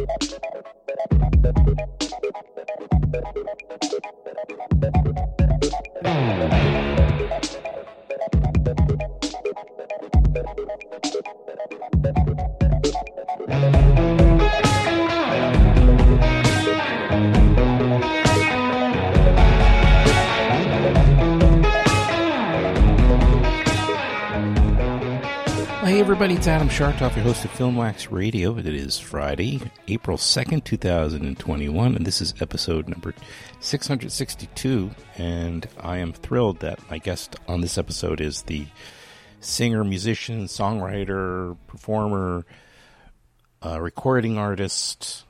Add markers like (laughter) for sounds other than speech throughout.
Hey everybody, it's Adam Schartoff, your host of FilmWax Radio. It is Friday, April 2nd, 2021, and this is episode number 662. And I am thrilled that my guest on this episode is the singer, musician, songwriter, performer, uh, recording artist,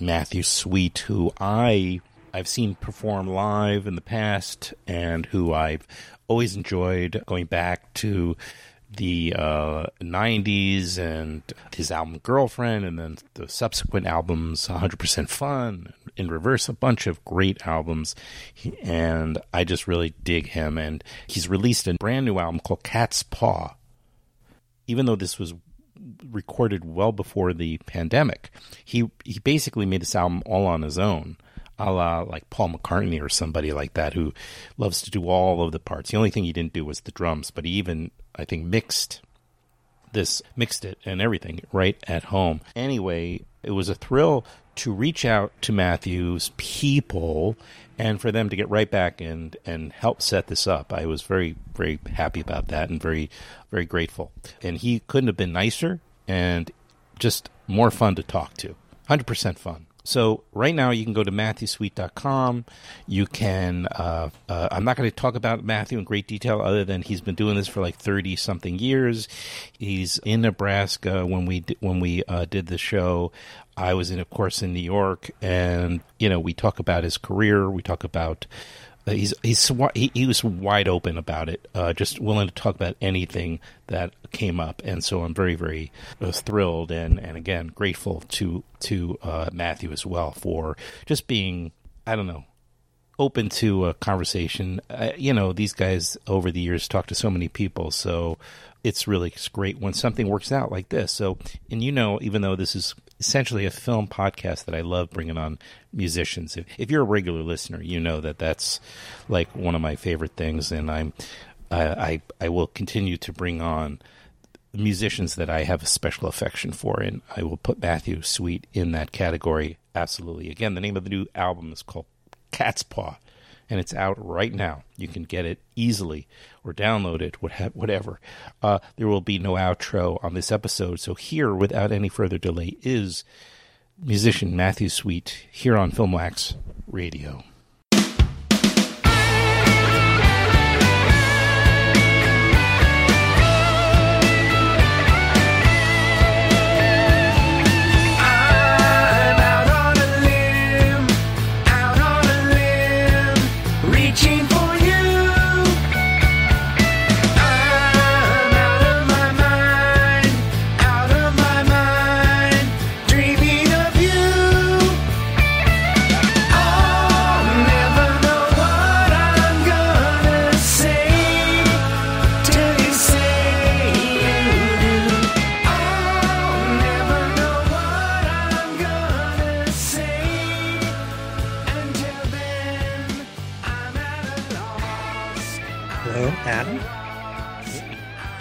Matthew Sweet, who I I've seen perform live in the past and who I've always enjoyed going back to the uh, 90s and his album Girlfriend, and then the subsequent albums 100% Fun, in reverse, a bunch of great albums. And I just really dig him. And he's released a brand new album called Catspaw. Even though this was recorded well before the pandemic, he, he basically made this album all on his own a la like Paul McCartney or somebody like that who loves to do all of the parts. The only thing he didn't do was the drums, but he even I think mixed this mixed it and everything right at home. Anyway, it was a thrill to reach out to Matthew's people and for them to get right back and and help set this up. I was very very happy about that and very very grateful. And he couldn't have been nicer and just more fun to talk to. 100% fun. So right now you can go to MatthewSweet.com. You can. Uh, uh, I'm not going to talk about Matthew in great detail, other than he's been doing this for like thirty something years. He's in Nebraska when we when we uh, did the show. I was in, of course, in New York, and you know we talk about his career. We talk about he's he's he, he was wide open about it, uh, just willing to talk about anything that came up, and so I'm very very uh, thrilled and and again grateful to to uh, Matthew as well for just being I don't know open to a conversation. Uh, you know, these guys over the years talk to so many people, so it's really great when something works out like this. So, and you know, even though this is essentially a film podcast that I love bringing on musicians. If, if, you're a regular listener, you know that that's like one of my favorite things, and I'm I, I, I will continue to bring on musicians that I have a special affection for, and I will put Matthew Sweet in that category. Absolutely. Again, the name of the new album is called Catspaw and it's out right now. You can get it easily or download it, whatever. Uh, there will be no outro on this episode. So, here, without any further delay, is musician Matthew Sweet here on Filmwax Radio.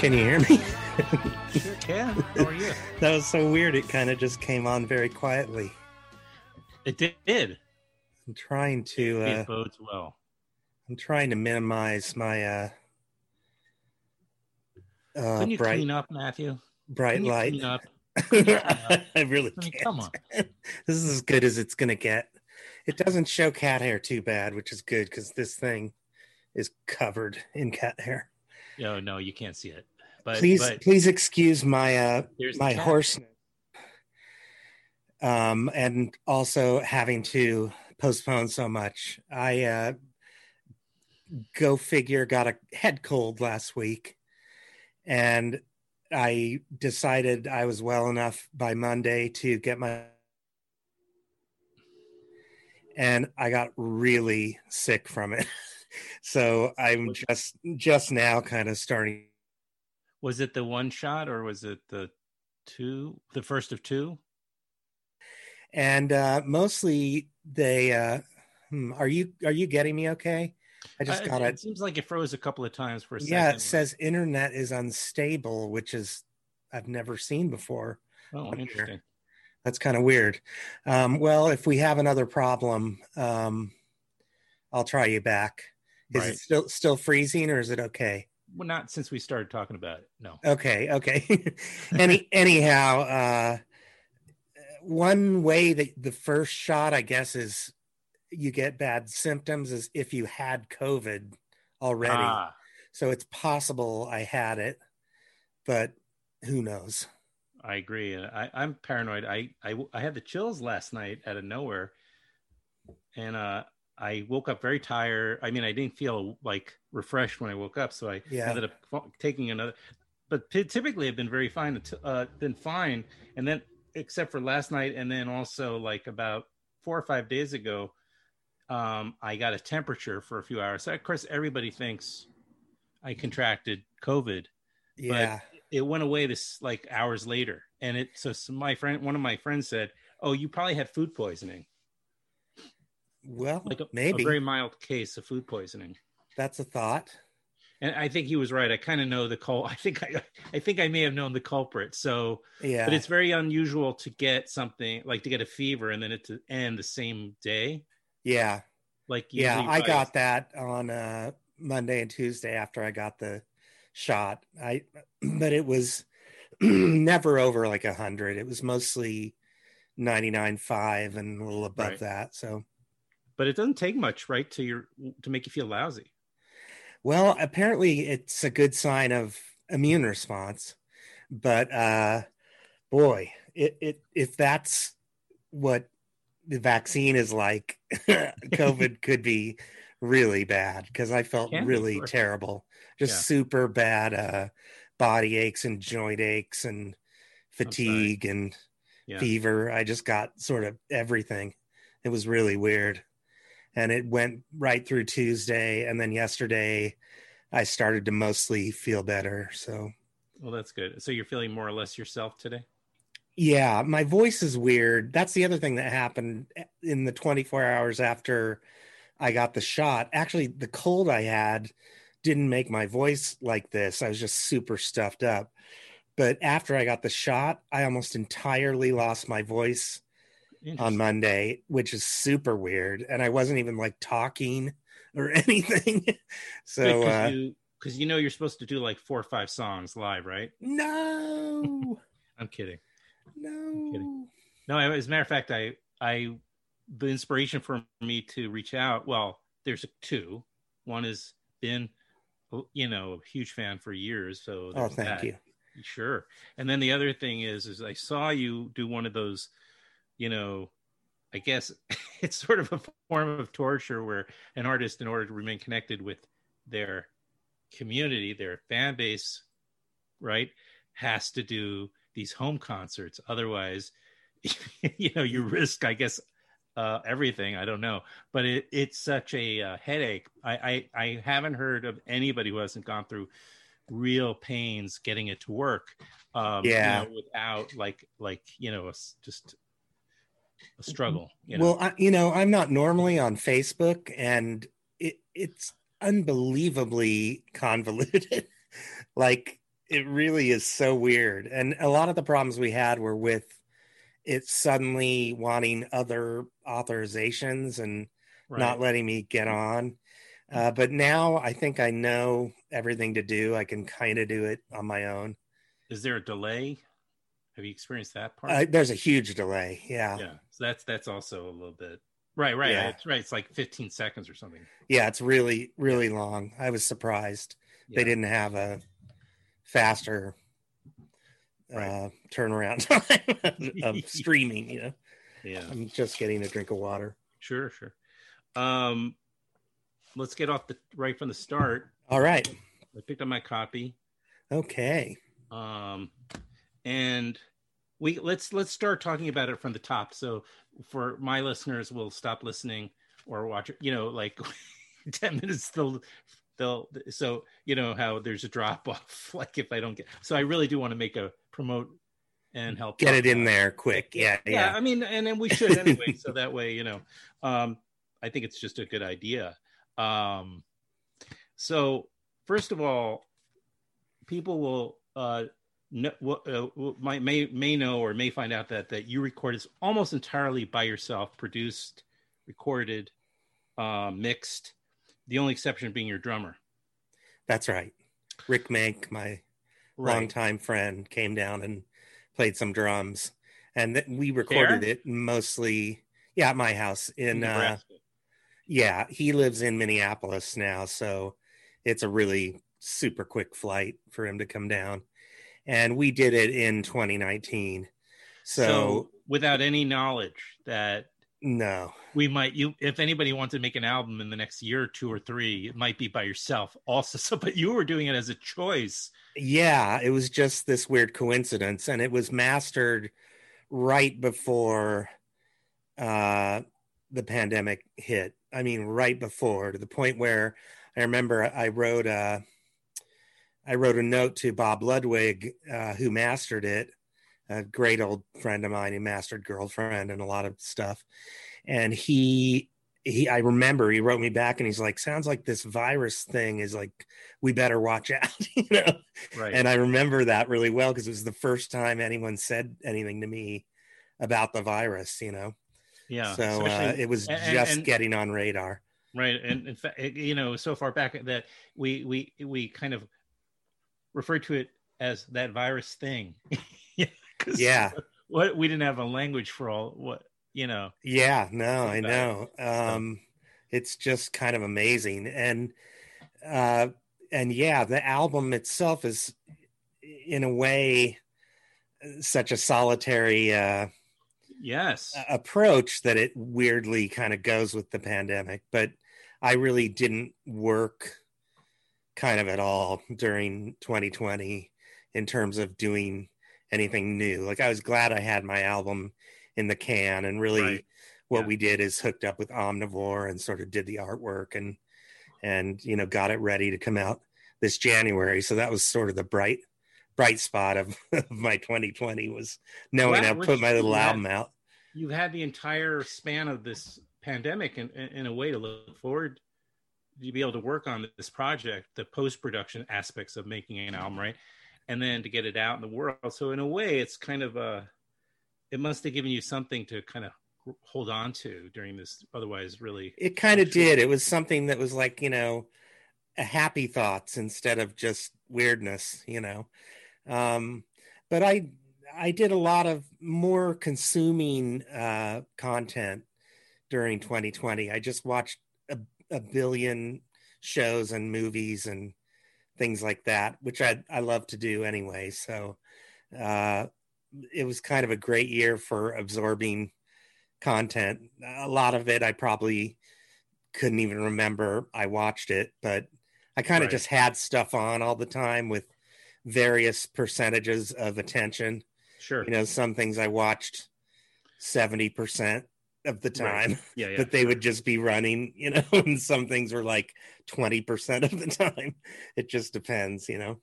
Can you hear me? (laughs) sure can. How are you? (laughs) that was so weird. It kind of just came on very quietly. It did. I'm trying to. Uh, it bodes well. I'm trying to minimize my. uh uh, Can you bright, clean up, Matthew? Bright Can light. (laughs) Clean up? I really I mean, can't. Come on. this is as good as it's gonna get. It doesn't show cat hair too bad, which is good because this thing is covered in cat hair. No, no, you can't see it. But please, but, please excuse my uh my hoarseness. Um, and also having to postpone so much. I uh, go figure got a head cold last week, and I decided I was well enough by Monday to get my and I got really sick from it. (laughs) so I'm just just now kind of starting was it the one shot or was it the two, the first of two? and uh, mostly they. Uh, hmm, are you are you getting me okay? I just got it. it. seems like it froze a couple of times for a second. Yeah, it says internet is unstable, which is I've never seen before. Oh, here. interesting. That's kind of weird. Um, well, if we have another problem, um, I'll try you back. Is Right. it still still freezing or is it okay? Well, not since we started talking about it. No. Okay, okay. (laughs) Any (laughs) anyhow, uh one way that the first shot, I guess, is you get bad symptoms is if you had COVID already. Ah, So it's possible I had it, but who knows? I agree. I, I'm paranoid. I, I I had the chills last night out of nowhere, and uh, I woke up very tired. I mean, I didn't feel like refreshed when I woke up, so I Yeah. ended up taking another. But ty- typically, I've been very fine. Uh, been fine, and then except for last night, and then also like about four or five days ago, um, I got a temperature for a few hours. So of course, everybody thinks I contracted COVID Yeah. it went away this like hours later and it so my friend one of my friends said oh you probably had food poisoning well, like a, maybe a very mild case of food poisoning that's a thought. and i think he was right i kind of know the cul i think i i think i may have known the culprit so Yeah. but it's very unusual to get something like to get a fever and then it to end the same day yeah. like Yeah. I by- got that on uh Monday and Tuesday after I got the shot. I (clears throat) but it was (clears throat) never over like a hundred. It was mostly 99.5 and a little above Right. that. So but it doesn't take much right to your to make you feel lousy Well, apparently it's a good sign of immune response, but uh boy, it, it if that's what the vaccine is like, (laughs) COVID could be really bad because I felt really terrible, just Yeah. super bad uh body aches and joint aches and fatigue and yeah fever. I just got sort of everything. It was really weird. And it went right through Tuesday. And then yesterday, I started to mostly feel better. So, well that's good so you're feeling more or less yourself today yeah, my voice is weird. That's the other thing that happened in the 24 hours after I got the shot. Actually, the cold I had didn't make my voice like this. I was just super stuffed up. But after I got the shot, I almost entirely lost my voice on Monday, which is super weird. And I wasn't even like talking (laughs) or anything. (laughs) so, uh, because you, 'cause you know you're supposed to do like four or five songs live, right? no, (laughs) I'm kidding. no. No, as a matter of fact, I I the inspiration for me to reach out. Well, there's two. One has been, you know, a huge fan for years. So Oh, thank that. you. Sure. And then the other thing is, is I saw you do one of those, you know, I guess (laughs) it's sort of a form of torture where an artist, in order to remain connected with their community, their fan base, right, has to do these home concerts. Otherwise, (laughs) you know, you risk, I guess, uh, everything. I don't know, but it, it's such a uh, headache. I, I I haven't heard of anybody who hasn't gone through real pains getting it to work. Um, you Yeah. know, without like like you know, just a struggle. You know? Well, I, you know, I'm not normally on Facebook, and it, it's unbelievably convoluted. (laughs) like, it really is so weird. And a lot of the problems we had were with it suddenly wanting other authorizations and right. not letting me get on. Uh, but now I think I know everything to do. I can kind of do it on my own. Is there a delay? Have you experienced that part? Uh, there's a huge delay. Yeah. yeah. So that's that's also a little bit right. Right. Yeah. It's right. It's like 15 seconds or something. Yeah. It's really, really long. I was surprised. Yeah. they didn't have a faster uh, turnaround (laughs) time of (laughs) streaming. You know, Yeah. I'm just getting a drink of water. Sure. Sure. Um, let's get off the right from the start. All right. I picked up my copy. Okay. um and we let's let's start talking about it from the top so for my listeners will stop listening or watch it you know like (laughs) 10 minutes they'll they'll so you know how there's a drop off (laughs) like if i don't get so i really do want to make a promote and help get it in there quick. Yeah, yeah, yeah. I mean, and then we should anyway, so that way, you know, um, I think it's just a good idea. Um, so first of all, people will uh, know, uh, might may may know or may find out that that you record is almost entirely by yourself, produced, recorded, uh, mixed. The only exception being your drummer. That's right. Ric Menck, my Right. longtime friend, came down and played some drums, and th- we recorded There? it mostly. Yeah, at my house in. Uh, yeah, he lives in Minneapolis now, so it's a really super quick flight for him to come down, and we did it in 2019. so, So, without any knowledge that no, we might you if anybody wants to make an album in the next year two or three it might be by yourself also (laughs) so but you were doing it as a choice Yeah, it was just this weird coincidence, and it was mastered right before uh, the pandemic hit. I mean, right before, to the point where I remember I wrote a, I wrote a note to Bob Ludwig, uh, who mastered it, a great old friend of mine who mastered Girlfriend and a lot of stuff, and he. He, I remember he wrote me back and he's like, sounds like this virus thing is like, we better watch out, (laughs) you know? right And I remember that really well because it was the first time anyone said anything to me about the virus, you know. yeah so uh, it was and- and- just and- getting on radar. right and in fact you know so far back that we we we kind of refer to it as that virus thing. (laughs) Yeah what we didn't have a language for all what you know. Yeah, no, I know. Um, it's just kind of amazing, and uh, and yeah, the album itself is, in a way, such a solitary uh, yes. approach that it weirdly kind of goes with the pandemic. But I really didn't work kind of at all during 2020 in terms of doing anything new. Like I was glad I had my album in the can and really Right. what Yeah. we did is hooked up with Omnivore and sort of did the artwork and and you know got it ready to come out this January. So that was sort of the bright bright spot of, (laughs) of my 2020 was knowing Well, I put my little you had- album out. you've had the entire span of this pandemic in, in, in a way to look forward to be able to work on this project the post-production aspects of making an album right and then to get it out in the world so in a way it's kind of a it must have given you something to kind of hold on to during this otherwise really It kind of did. It was something that was like, you know, a happy thoughts instead of just weirdness, you know. Um, but I I did a lot of more consuming uh, content during 2020. I just watched a, billion shows and movies and things like that, which I I love to do anyway. So uh, it was kind of a great year for absorbing content. A lot of it I probably couldn't even remember I watched it, but I kind of Right. just had stuff on all the time with various percentages of attention. sure You know, some things I watched 70% of the Right. time, (laughs) yeah (laughs) yeah but they would just be running, you know, (laughs) and some things were like 20% of the time. It just depends, you know.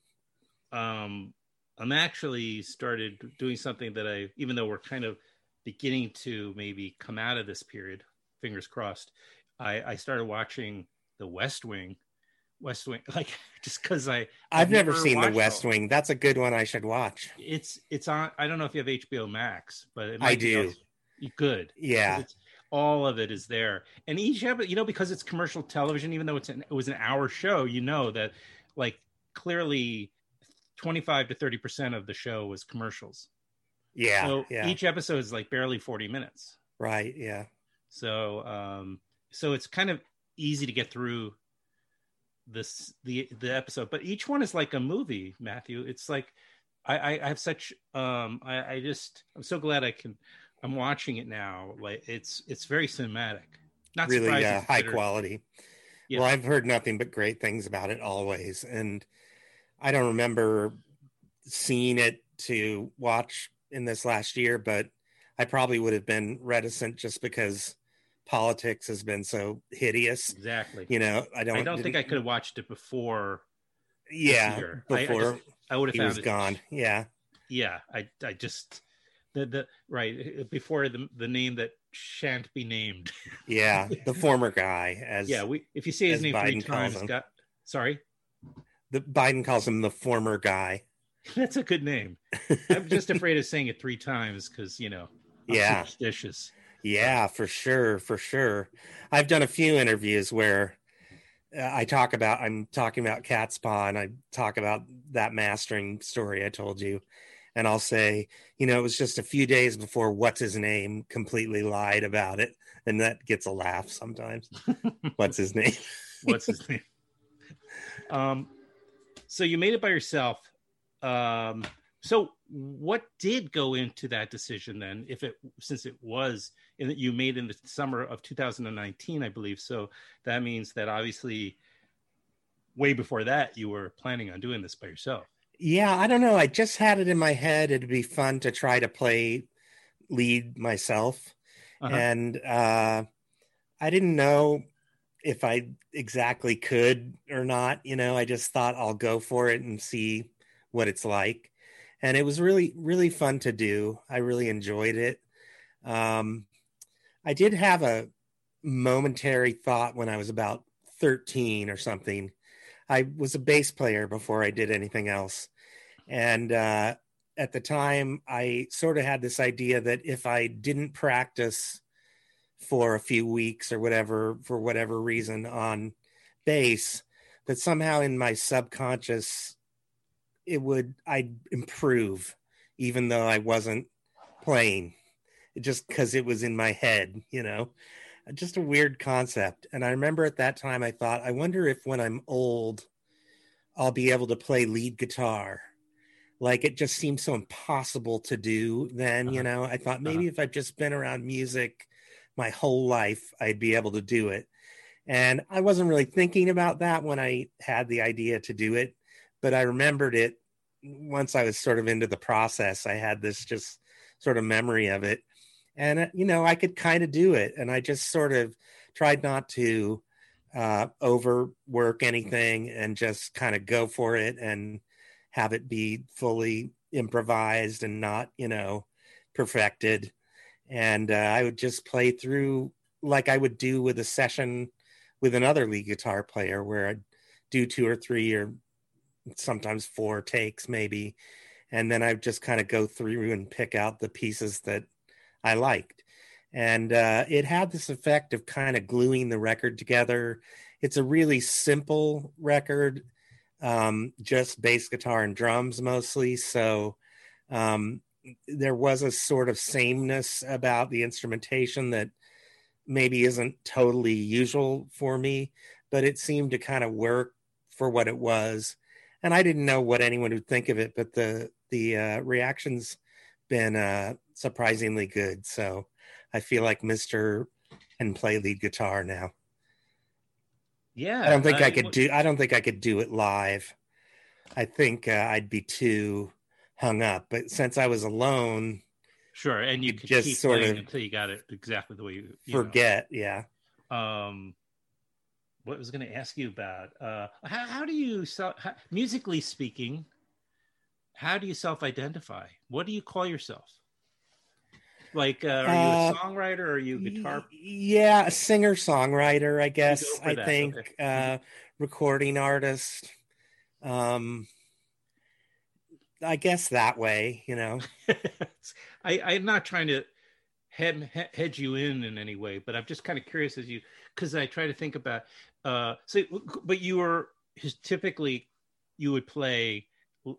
um, I'm actually started doing something that I, even though we're kind of beginning to maybe come out of this period, fingers crossed, I, I started watching The West Wing. West Wing, like just because I, I've, I've never, never seen The West Wing. That's a good one I should watch. it's it's on. I don't know if you have HBO Max, but it I do. Good. Yeah. all of it is there, and each episode, you know, because it's commercial television, even though it's an, it was an hour show, you know that like clearly. 25 to 30 percent of the show was commercials Yeah. so yeah. each episode is like barely 40 minutes right. Yeah. so um so it's kind of easy to get through this the the episode but each one is like a movie matthew it's like i i, I have such um I, I just i'm so glad i can i'm watching it now like it's it's very cinematic not really surprising uh, high quality. Yeah. Well, I've heard nothing but great things about it always, and I don't remember seeing it to watch in this last year, but I probably would have been reticent just because politics has been so hideous. exactly You know, I don't. i don't think i could have watched it before Yeah, year. I- I before just- i would have he found was it gone. Yeah, yeah, I I just the the right before the the name that shan't be named. (laughs) yeah, the former guy. As yeah, we if you say his name Biden three times, got, sorry. The Biden calls him the former guy. (laughs) That's a good name. I'm just afraid of saying it three times because you know, I'm yeah, superstitious. Yeah, for sure, for sure. I've done a few interviews where uh, I talk about I'm talking about Catspaw and I talk about that mastering story I told you, and I'll say, you know, it was just a few days before what's his name completely lied about it, and that gets a laugh sometimes. (laughs) what's his name? what's his (laughs) name? Um, so you made it by yourself. Um, so what did go into that decision then? If it since it was in, you made in the summer of 2019, I believe. So that means that obviously, way before that, you were planning on doing this by yourself. Yeah, I don't know. I just had it in my head. It'd be fun to try to play lead myself, uh-huh. and uh, I didn't know if I exactly could or not. You know, I just thought I'll go for it and see what it's like and it was really really fun to do i really enjoyed it um, i did have a momentary thought when i was about 13 or something i was a bass player before i did anything else. And uh, at the time i sort of had this idea that if i didn't practice for a few weeks or whatever for whatever reason on bass that somehow in my subconscious it would I'd improve even though I wasn't playing. Just because it was in my head, you know, just a weird concept. And I remember at that time I thought, I wonder if when I'm old, I'll be able to play lead guitar. Like it just seemed so impossible to do then, uh-huh. you know. I thought maybe uh-huh. if I've just been around music my whole life, I'd be able to do it. And I wasn't really thinking about that when I had the idea to do it, but I remembered it once I was sort of into the process, I had this just sort of memory of it. And, uh, you know, I could kind of do it. And I just sort of tried not to uh, overwork anything and just kind of go for it and have it be fully improvised and not, you know, perfected. And uh, I would just play through like I would do with a session with another lead guitar player where I'd do two or three or sometimes four takes maybe and then i would just kind of go through and pick out the pieces that i liked. And uh, it had this effect of kind of gluing the record together. It's a really simple record um, just bass guitar and drums mostly. So um, there was a sort of sameness about the instrumentation that maybe isn't totally usual for me but it seemed to kind of work for what it was. And I didn't know what anyone would think of it, but the the uh, reactions been uh, surprisingly good. So I feel like Mister can play lead guitar now. Yeah, I don't think I, I could do. I don't think I could do it live. I think uh, I'd be too hung up. But since I was alone, sure, and you could just sort of until you got it exactly the way you, you forget. Know. Yeah. Um, what I was going to ask you about. Uh, how, how do you, how, musically speaking, how do you self-identify? What do you call yourself? Like, uh, are you a uh, songwriter or are you a guitar? Yeah, a singer songwriter, I guess. I that. think okay. uh, mm-hmm. recording artist. Um, I guess that way, you know. (laughs) I, I'm not trying to head, hedge you in in any way, but I'm just kind of curious as you because I try to think about uh, so, but you were typically you would play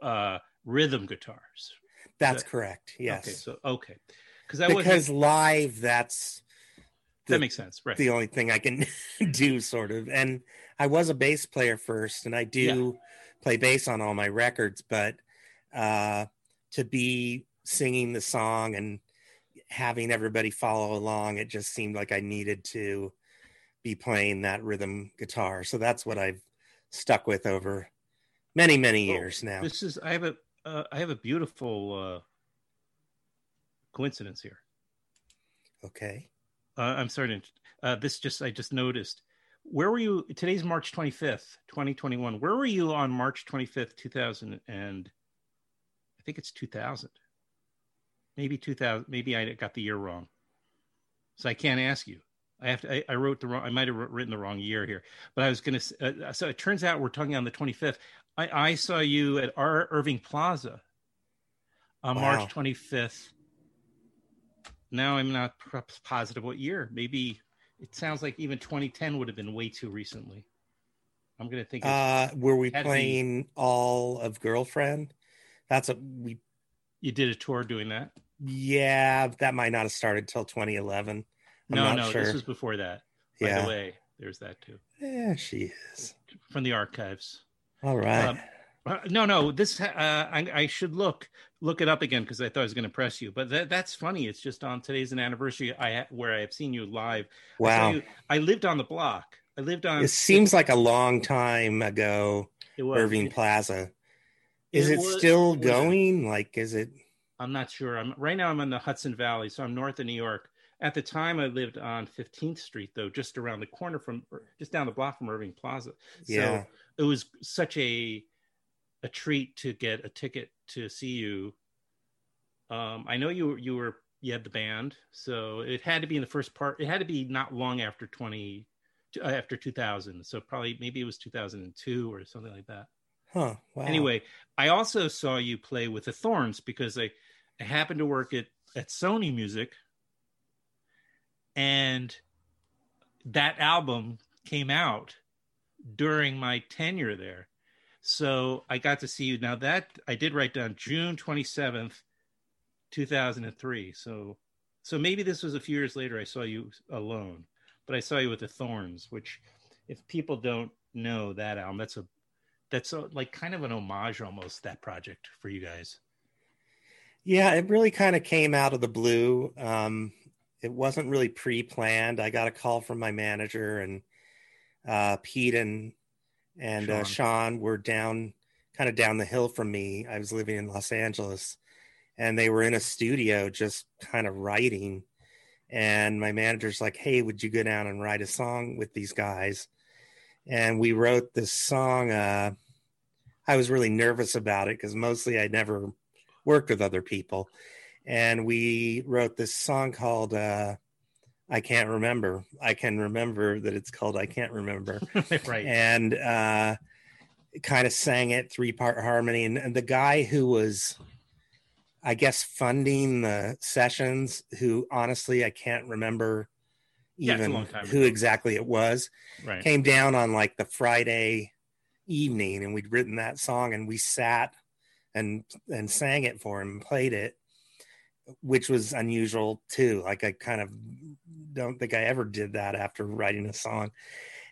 uh, rhythm guitars. That's that, correct. Yes. Okay. So okay, because because live that's the, that makes sense. Right. The only thing I can (laughs) do, sort of, and I was a bass player first, and I do yeah. play bass on all my records, but uh, to be singing the song and having everybody follow along, it just seemed like I needed to be playing that rhythm guitar. So that's what I've stuck with over many many years now. This is I have a uh, I have a beautiful uh, coincidence here. Okay. Uh, I'm sorry. Uh, this just I just noticed. Where were you? Today's March 25th, 2021. Where were you on March 25th, 2000 and I think it's 2000. Maybe 2000. Maybe I got the year wrong. So I can't ask you. I have to. I, I wrote the wrong. I might have written the wrong year here. But I was going to. Uh, so it turns out we're talking on the 25th. I, I saw you at our Irving Plaza on wow. March 25th. Now I'm not perhaps positive what year. Maybe it sounds like even 2010 would have been way too recently. I'm going to think. Uh, were we playing all of Girlfriend? That's a we. You did a tour doing that. Yeah, that might not have started till 2011. I'm no, no, sure. this was before that. By yeah. the way, there's that too. Yeah, she is from the archives. All right. Um, uh, no, no. This uh, I, I, should look look it up again because I thought I was going to press you. But that, that's funny. It's just on today's an anniversary. I where I have seen you live. Wow. I, you, I lived on the block. I lived on. It seems like a long time ago. It was, Irving Plaza. Is it, it was, still going? Like, is it? I'm not sure. I'm right now. I'm in the Hudson Valley, so I'm north of New York. At the time, I lived on 15th Street, though, just around the corner from, just down the block from Irving Plaza. Yeah. So it was such a a treat to get a ticket to see you. Um, I know you you were you had the band, so it had to be in the first part. It had to be not long after 20 uh, after 2000. So probably maybe it was 2002 or something like that. Huh. Wow. Anyway, I also saw you play with the Thorns because I, I happened to work at at Sony Music, and that album came out during my tenure there. So I got to see you. Now that I did write down June 27th, 2003. So so maybe this was a few years later I saw you alone, but I saw you with the Thorns, which if people don't know that album, that's a that's a, like kind of an homage almost that project for you guys. Yeah, it really kind of came out of the blue. Um, it wasn't really pre-planned. I got a call from my manager and uh, Pete and and uh, Shawn. Uh, Shawn were down kind of down the hill from me. I was living in Los Angeles, and they were in a studio just kind of writing. And my manager's like, "Hey, would you go down and write a song with these guys?" And we wrote this song. Uh, I was really nervous about it because mostly I never worked with other people, and we wrote this song called uh, I can't remember. I can remember that it's called I can't remember. (laughs) right. And uh, kind of sang it three part harmony. And, and, the guy who was, I guess, funding the sessions, who honestly I can't remember even yeah, who exactly it was, right. came down on like the Friday evening and we'd written that song and we sat and and sang it for him and played it which was unusual too like i kind of don't think I ever did that after writing a song.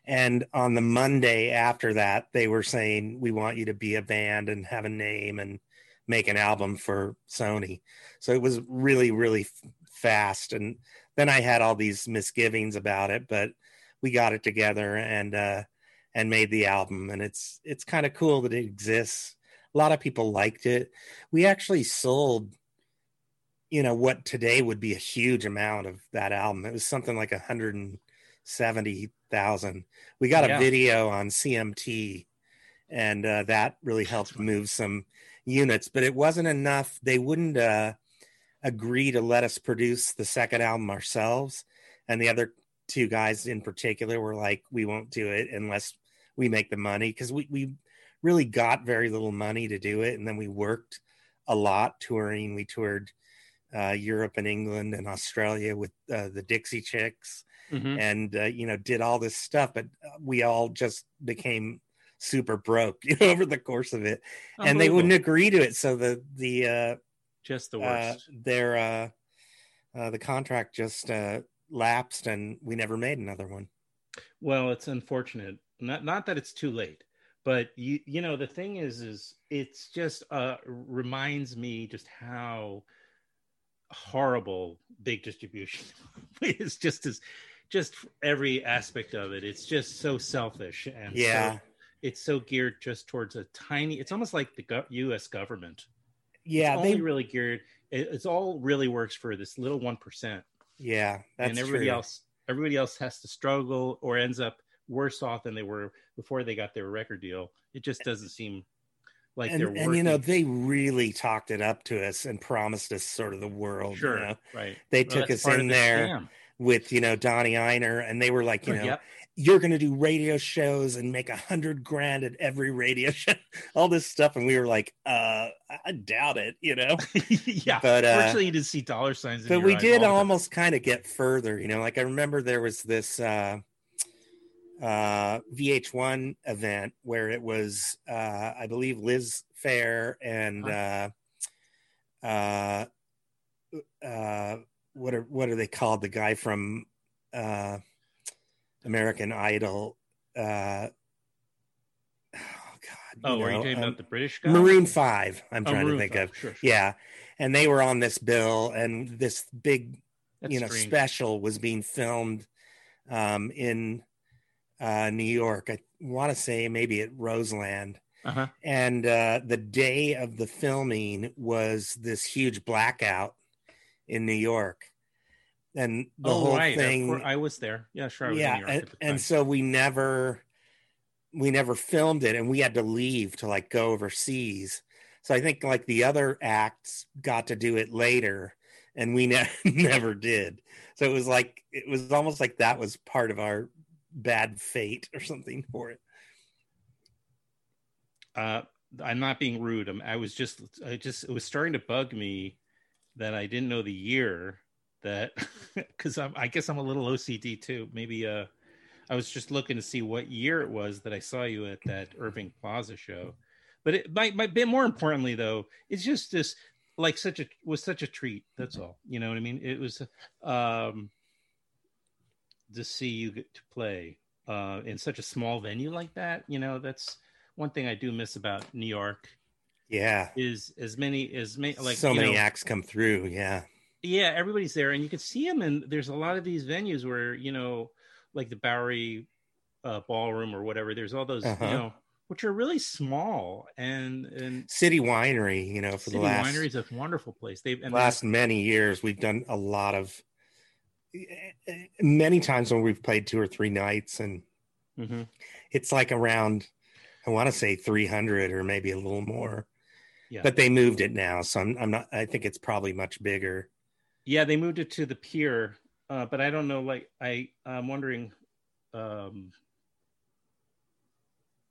And on the Monday after that, they were saying, We want you to be a band and have a name and make an album for Sony. So it was really, really fast. And then I had all these misgivings about it, but we got it together and, uh, and made the album. And it's, it's kind of cool that it exists. A lot of people liked it. We actually sold you know what today would be a huge amount of that album. It was something like a hundred and seventy thousand. We got yeah. a video on CMT, and uh, that really helped move some units. But it wasn't enough. They wouldn't uh, agree to let us produce the second album ourselves, and the other two guys in particular were like, "We won't do it unless we make the money," because we we really got very little money to do it, and then we worked a lot touring. We toured uh, Europe and England and Australia with uh, the Dixie Chicks, mm-hmm. and uh, you know did all this stuff, but uh, we all just became super broke (laughs) you know, over the course of it, and they wouldn't agree to it. So the the uh, just the uh, worst. their the contract just lapsed, and we never made another one. Well, it's unfortunate. Not not that it's too late but you you know the thing is is it's just uh reminds me just how horrible big distribution. (laughs) It's just as just every aspect of it. It's just so selfish and yeah. so, it's so geared just towards a tiny it's almost like the go- us government. Yeah it's they really geared it, it's all really works for this little one percent. Yeah and everybody true. else everybody else has to struggle or ends up worse off than they were before they got their record deal. It just doesn't seem like and, and you know they really talked it up to us and promised us sort of the world. you sure know? right. They Well, took us in there scam. with you know Donnie Ienner, and they were like, you know, Yep. you're going to do radio shows and make a hundred grand at every radio (laughs) show, all this stuff, and we were like, uh, I doubt it, you know. (laughs) yeah. But uh, Fortunately, you did see dollar signs. in but we did all the time. almost kind of get further, you know. Like I remember there was this uh, uh, VH1 event where it was, uh, I believe, Liz Phair and uh, uh, uh, what are what are they called? The guy from uh, American Idol. Uh, oh God! Oh, you are you talking um, about the British guy? Maroon Five? I'm Oh, trying Maroon to think five. of. Sure, sure. Yeah, and they were on this bill, and this big That's you know strange. special was being filmed um, in uh, New York. I want to say maybe at Roseland, Uh-huh. and uh, the day of the filming was this huge blackout in New York, and the oh, whole right. Thing. I was there. Yeah, sure. I was in yeah, New York and, and so we never we never filmed it, and we had to leave to like go overseas. So I think like the other acts got to do it later, and we (laughs) ne- never did. So it was like it was almost like that was part of our bad fate or something for it. uh, I'm not being rude. I'm, I was just, I just, it was starting to bug me that I didn't know the year that, (laughs) because I'm, guess I'm a little OCD too. Maybe, uh, I was just looking to see what year it was that I saw you at that Irving Plaza show. But it might, might be more importantly though, it's just this like such a was such a treat. That's all. You know what I mean? It was um to see you get to play uh in such a small venue like that. You know, that's one thing I do miss about New York Yeah, is as many as many like so many know, acts come through. Yeah, yeah everybody's there and you can see them and there's a lot of these venues where you know like the bowery uh, ballroom or whatever there's all those Uh-huh. you know which are really small and and City Winery. You know, for city the last winery is a wonderful place they've and last many years we've done a lot of many times when we've played two or three nights and Mhm. it's like around i want to say 300 or maybe a little more Yeah. but they moved it now so I'm, I'm not i think it's probably much bigger yeah they moved it to the pier uh but i don't know like i i'm wondering um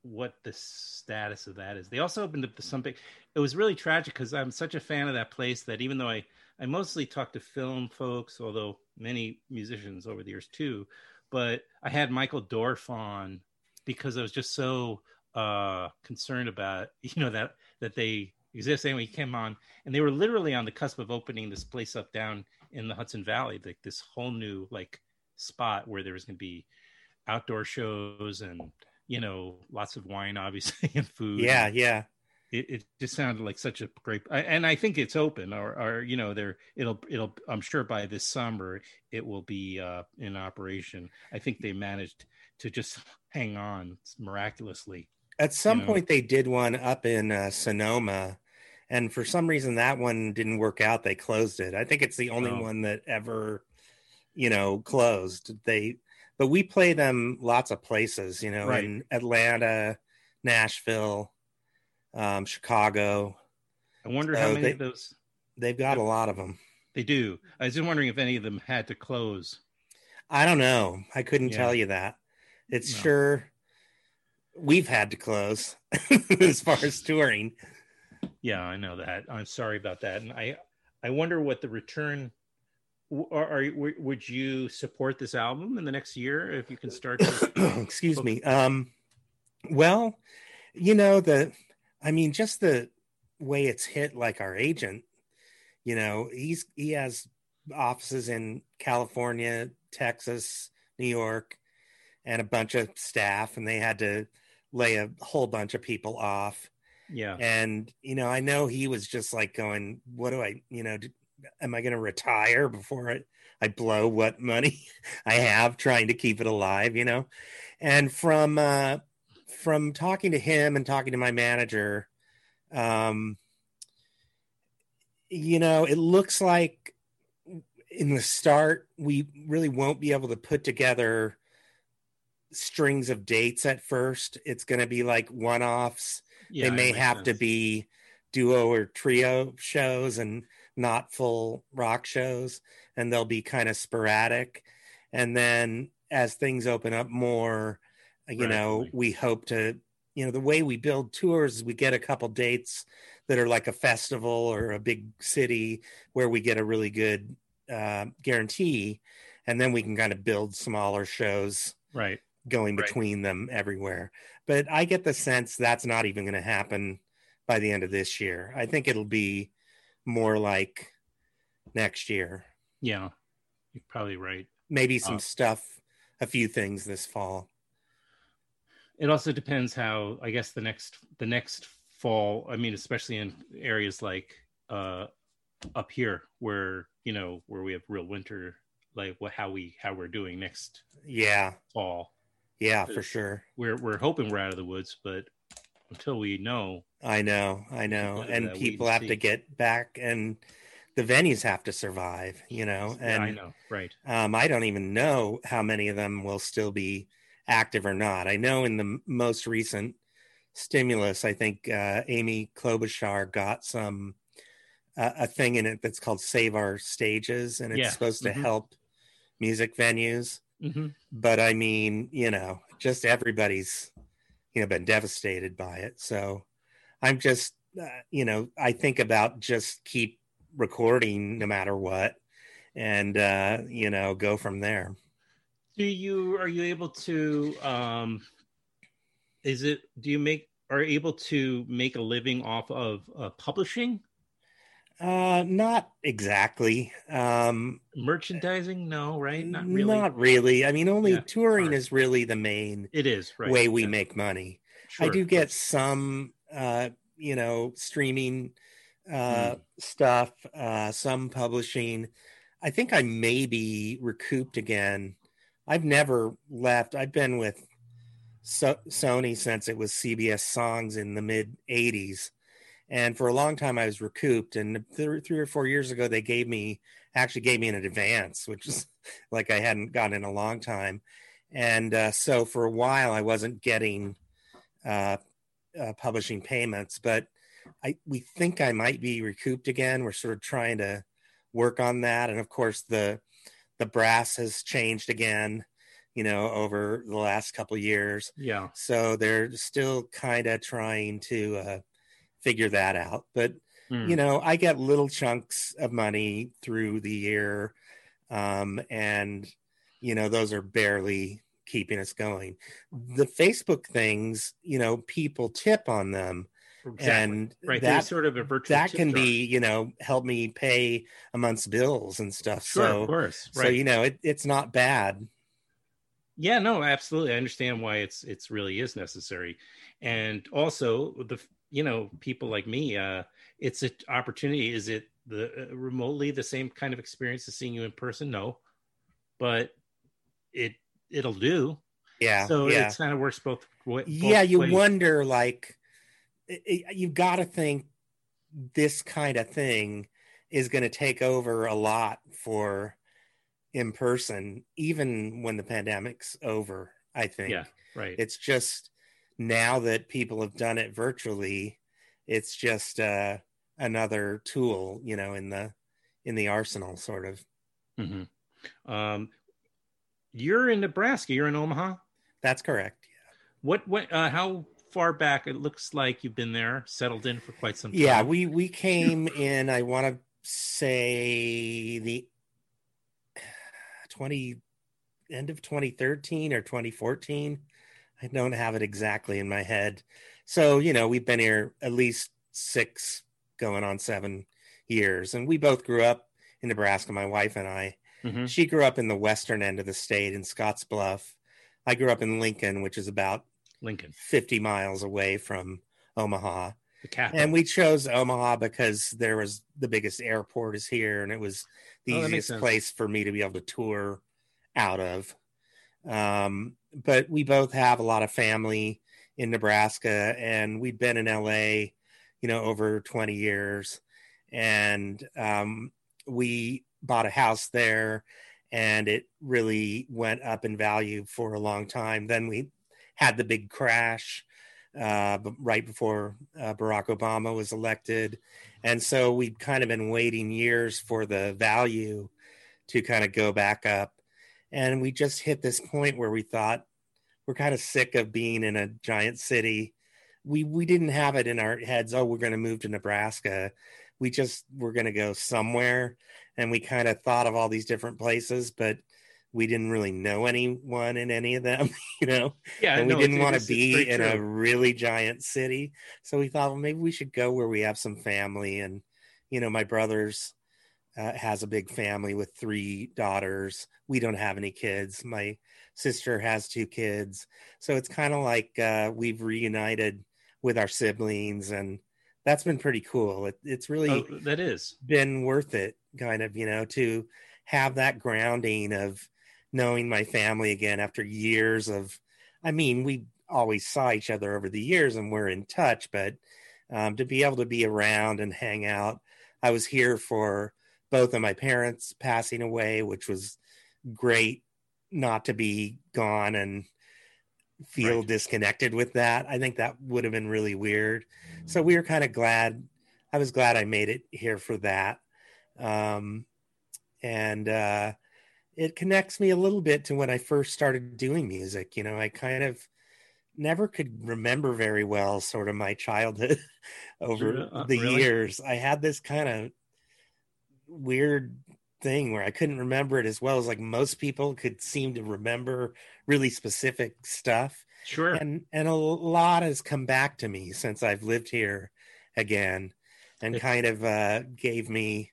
what the status of that is they also opened up some big it was really tragic because i'm such a fan of that place that even though i i mostly talk to film folks although many musicians over the years too but i had michael dorf on because i was just so uh concerned about (laughs) you know that that they exist. Anyway he came on and they were literally on the cusp of opening this place up down in the hudson valley like this whole new like spot where there was going to be outdoor shows and you know lots of wine obviously (laughs) and food. Yeah yeah it, it just sounded like such a great and i think it's open or, or you know there it'll it'll i'm sure by this summer it will be uh in operation i think they managed to just hang on miraculously at some know. point they did one up in uh, sonoma and for some reason that one didn't work out they closed it i think it's the only Oh. one that ever you know closed they but we play them lots of places you know Right. in atlanta nashville um, chicago i wonder So how many they- of those they've got a lot of them they do i was just wondering if any of them had to close i don't know i couldn't Yeah. tell you that it's No. sure we've had to close (laughs) as far as touring Yeah, I know that. I'm sorry about that, and I I wonder what the return. Are, are would you support this album in the next year if you can start? To, (coughs) excuse me um well you know the i mean just the way it's hit like our agent you know he's he has offices in california texas new york and a bunch of staff and they had to lay a whole bunch of people off. Yeah, and you know i know he was just like going what do i you know do, am i going to retire before I, I blow what money (laughs) i have trying to keep it alive you know? And from uh from talking to him and talking to my manager um you know it looks like in the start we really won't be able to put together strings of dates at first. It's going to be like one-offs. Yeah, they may have to be duo or trio shows and not full rock shows and they'll be kind of sporadic. And then as things open up more you know we hope to you know the way we build tours is we get a couple dates that are like a festival or a big city where we get a really good uh, guarantee and then we can kind of build smaller shows right. going Right. between them everywhere. But I get the sense that's not even going to happen by the end of this year. I think it'll be more like next year. Yeah, you're probably right. Maybe some Uh, stuff, a few things this fall. It also depends how I guess the next the next fall. I mean, especially in areas like uh up here where you know where we have real winter, like what how we how we're doing next Yeah. fall. Yeah, for sure. We're we're hoping we're out of the woods, but until we know, I know. I know. And people have see. to get back and the venues have to survive, you know. yeah, And I know, right? Um, I don't even know how many of them will still be active or not. I know in the most recent stimulus, I think uh, Amy Klobuchar got some uh, a thing in it that's called "Save Our Stages," and it's Yeah. supposed to Mhm. help music venues. hmm But I mean, you know, just everybody's you know been devastated by it. So I'm just, uh, you know, I think about just keep recording no matter what, and uh, you know, go from there. Do you are you able to? um Is it? Do you make are able to make a living off of uh, publishing, Uh, not exactly. Um, merchandising? No, right? Not really. Not really. I mean, only Yeah, touring hard. is really the main it is right. way we yeah, make money. I do get some, uh, you know, streaming uh, Mm. stuff, uh, some publishing. I think I may be recouped again. I've never left. I've been with so- Sony since it was CBS Songs in the mid 80s. And for a long time, I was recouped. And th- three or four years ago, they gave me, actually gave me an advance, which is (laughs) like I hadn't gotten in a long time. And uh, so for a while, I wasn't getting uh, uh, publishing payments, but I we think I might be recouped again. We're sort of trying to work on that, and of course the the brass has changed again, you know, over the last couple of years. Yeah. So they're still kind of trying to uh, figure that out. But Mm. you know, I get little chunks of money through the year, um, and you know, those are barely keeping us going. The Facebook things, you know, people tip on them, exactly. and right. There's that sort of a virtual that can jar. be, you know, help me pay a month's bills and stuff. sure, so, of course. so you know, it, it's not bad. Yeah, no, absolutely. I understand why it's it's really is necessary, and also the you know people like me, uh, it's an opportunity. Is it the uh, remotely the same kind of experience as seeing you in person? No, but it it'll do. Yeah. so yeah. it kind of works both, both yeah you ways. wonder like i- i- you've got to think this kind of thing is going to take over a lot for in person even when the pandemic's over i think Yeah, right. it's just now that people have done it virtually it's just uh another tool you know in the in the arsenal sort of hmm Um, you're in Nebraska. You're in Omaha. that's correct Yeah. What what? Uh, how far back? It looks like you've been there, settled in for quite some time. Yeah, we we came in. I want to say the twenty end of 2013 or 2014. I don't have it exactly in my head. So you know, we've been here at least six, going on seven years, and we both grew up in Nebraska. My wife and I. Mhm. She grew up in the western end of the state in Scottsbluff. I grew up in Lincoln, which is about Lincoln, 50 miles away from Omaha. And we chose Omaha because there was the biggest airport is here, and it was the Oh, easiest place for me to be able to tour out of. Um, but we both have a lot of family in Nebraska, and we've been in LA, you know, over 20 years, and um, we bought a house there, and it really went up in value for a long time. Then we had the big crash uh, right before uh, Barack Obama was elected. And so we'd kind of been waiting years for the value to kind of go back up. And we just hit this point where we thought we're kind of sick of being in a giant city. We we didn't have it in our heads, oh, we're going to move to Nebraska. We just were going to go somewhere and we kind of thought of all these different places, but we didn't really know anyone in any of them, (laughs) you know. Yeah, and we no, didn't want to be in very a really giant city, so we thought, well, maybe we should go where we have some family. And you know, my brother's uh, has a big family with three daughters. We don't have any kids. My sister has two kids, so it's kind of like uh, we've reunited with our siblings, and that's been pretty cool. It, it's really Oh, that is. been worth it kind of you know to have that grounding of knowing my family again after years of i mean we always saw each other over the years and we're in touch but um, to be able to be around and hang out i was here for both of my parents passing away which was great not to be gone and feel Right. disconnected with that. I think that would have been really weird. So we were kind of glad i was glad i made it here for that. Um, and uh, it connects me a little bit to when I first started doing music. You know, I kind of never could remember very well sort of my childhood (laughs) over uh, the really? years. I had this kind of weird thing where I couldn't remember it as well as like most people could seem to remember really specific stuff Sure. and and a lot has come back to me since I've lived here again, and kind of uh, gave me.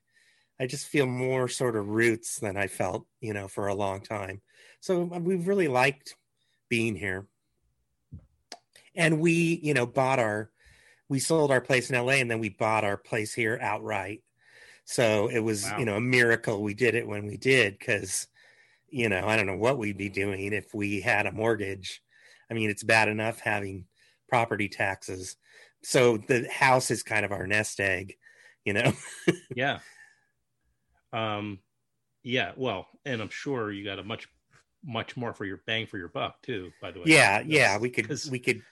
I just feel more sort of roots than I felt, you know, for a long time. So uh, we've really liked being here, and we, you know, bought our. We sold our place in LA, and then we bought our place here outright. So it was, Wow. you know, a miracle we did it when we did, because, you know, I don't know what we'd be doing if we had a mortgage. I mean, it's bad enough having property taxes. So the house is kind of our nest egg, you know. yeah. Um, yeah. Well, and I'm sure you got a much, much more for your bang for your buck too. By the way. yeah, yeah, we could we could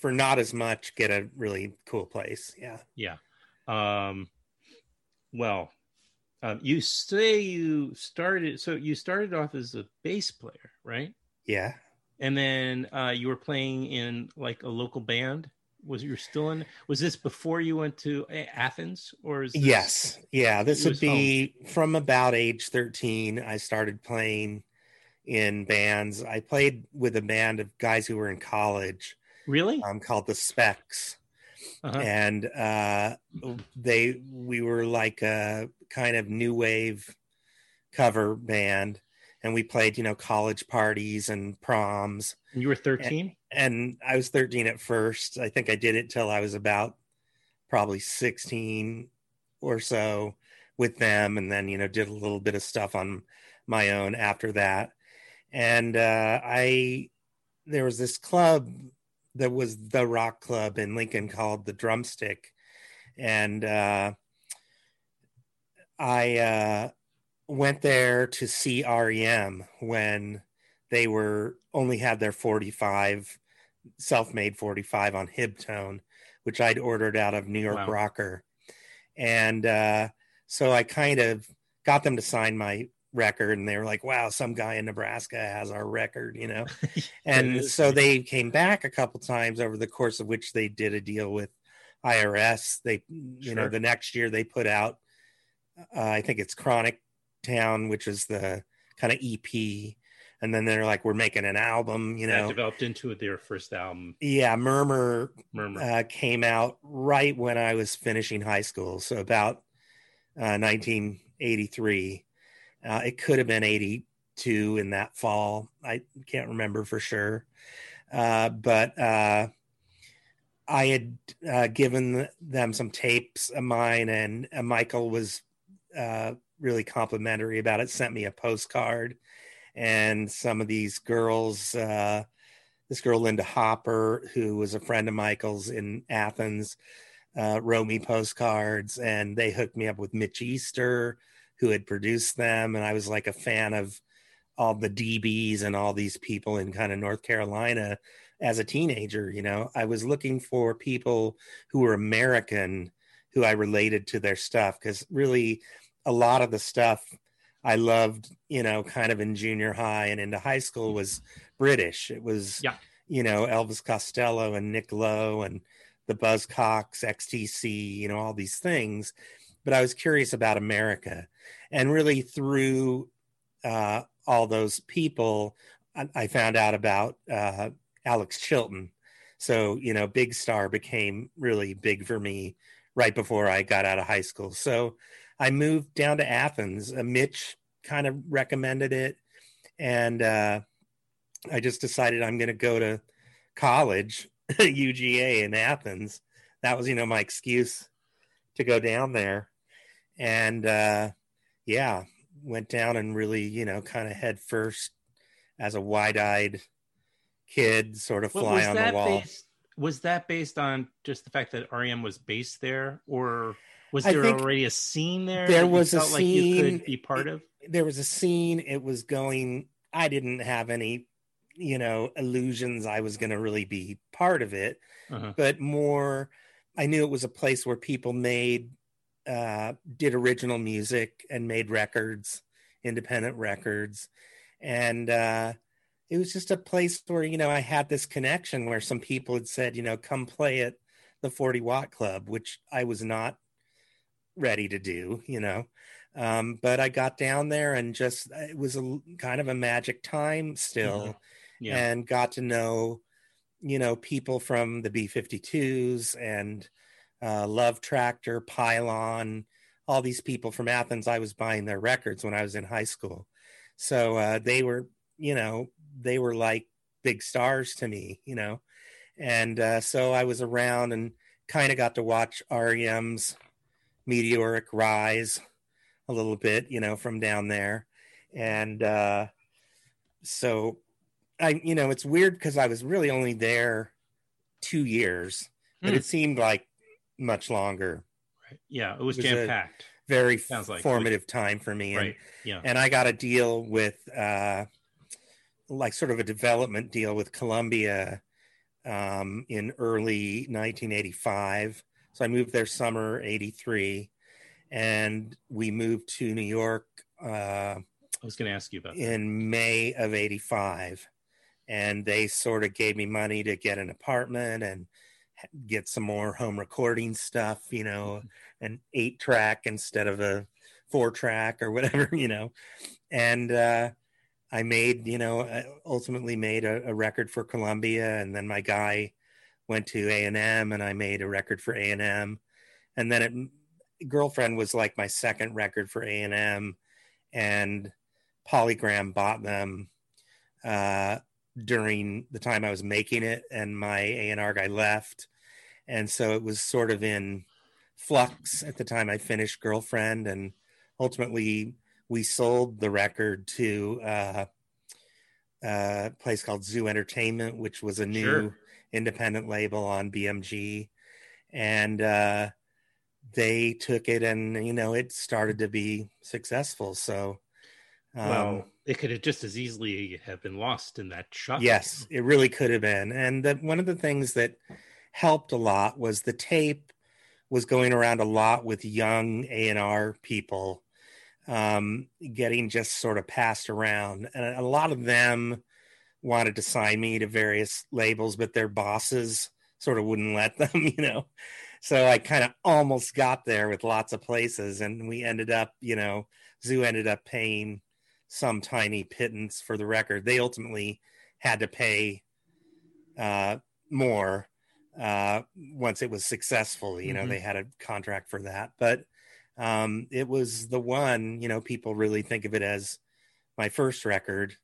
for not as much get a really cool place. Yeah. Yeah. Um, well, um, you say you started. So you started off as a bass player, right? Yeah. And then uh, you were playing in like a local band. Was you still in? Was this before you went to Athens, or is this, Yes. Yeah, this would be from about age 13 I started playing in bands. I played with a band of guys who were in college really? um, called the Specs. Uh-huh. and uh they we were like a kind of new wave cover band and we played you know college parties and proms And you were 13. And i was 13 at first. I think i did it till i was about probably 16 or so with them and then you know did a little bit of stuff on my own after that. And uh i there was this club that was the rock club in lincoln called the drumstick. And uh i uh went there to see rem when they were only had their 45 self-made 45 on hibtone which i'd ordered out of new york Wow. rocker. And uh so i kind of got them to sign my record and they were like wow some guy in nebraska has our record you know? (laughs) And so they came back a couple times over the course of which they did a deal with irs they you know the next year they put out uh, i think it's chronic town which is the kind of ep and then they're like we're making an album you that know developed into their first album, yeah murmur Murmur. uh, came out right when I was finishing high school, so about uh, 1983. Uh, it could have been 82 in that fall. I can't remember for sure, uh, but uh, I had uh, given them some tapes of mine, and uh, Michael was uh, really complimentary about it. Sent me a postcard, and some of these girls. Uh, this girl linda hopper who was a friend of michael's in athens uh, wrote me postcards and they hooked me up with mitch easter who had produced them and i was like a fan of all the dbs and all these people in kind of north carolina as a teenager. You know, I was looking for people who were American who I related to their stuff because really a lot of the stuff I loved, you know, kind of in junior high and into high school was British. It was, yeah. you know, Elvis Costello and Nick Lowe and the Buzzcocks, XTC, you know, all these things. But I was curious about America. And really through uh, all those people, I, I found out about uh, Alex Chilton. So, you know, Big Star became really big for me right before I got out of high school. So, I moved down to Athens. Uh, Mitch kind of recommended it, and uh, I just decided I'm going to go to college, (laughs) UGA in Athens. That was, you know, my excuse to go down there, and uh, yeah, went down and really, you know, kind of head first as a wide-eyed kid, sort of fly on the wall. Based, was that based on just the fact that REM was based there, or was there already a scene there? There was a scene. Like you could be part of. There was a scene. It was going. I didn't have any, you know, illusions. I was going to really be part of it, uh-huh. but more. I knew it was a place where people made, uh, did original music and made records, independent records, and uh, it was just a place where you know I had this connection where some people had said, you know, come play at the 40 Watt Club, which I was not ready to do, you know. Um, but I got down there and just it was a kind of a magic time still, mm-hmm. yeah. and got to know, you know, people from the B 52s and uh, Love Tractor, Pylon, all these people from Athens. I was buying their records when I was in high school. So uh, they were, you know, they were like big stars to me, you know. And uh, so I was around and kind of got to watch REM's meteoric rise a little bit, you know, from down there. And uh, so I, you know, it's weird because I was really only there two years, but mm. it seemed like much longer. Right. Yeah, it was, was jam packed. Very Sounds like formative time for me. And, right. Yeah. And I got a deal with, uh, like, sort of a development deal with Columbia um, in early 1985 so I moved there summer 83 and we moved to New York. Uh, I was going to ask you about in. May of 85. And they sort of gave me money to get an apartment and get some more home recording stuff, you know, (laughs) an eight track instead of a four track or whatever, (laughs) you know. And uh, I made, you know, ultimately made a, a record for Columbia. And then my guy, went to A&M and I made a record for A&M. And then it, Girlfriend was like my second record for A&M and Polygram bought them uh, during the time I was making it and my A&R guy left. And so it was sort of in flux at the time I finished Girlfriend and ultimately we sold the record to uh, a place called Zoo Entertainment, which was a new sure independent label on BMG, and uh, they took it, and you know, it started to be successful. So, um, well, it could have just as easily have been lost in that shot. Yes, it really could have been. And the, one of the things that helped a lot was the tape was going around a lot with young A and R people, um, getting just sort of passed around, and a lot of them wanted to sign me to various labels, but their bosses sort of wouldn't let (laughs) them, you know. So I kind of almost got there with lots of places, and we ended up, you know, Zoo ended up paying some tiny pittance for the record. They ultimately had to pay uh, more uh, once it was successful. You know, mm-hmm. they had a contract for that, but um, it was the one. You know, people really think of it as my first record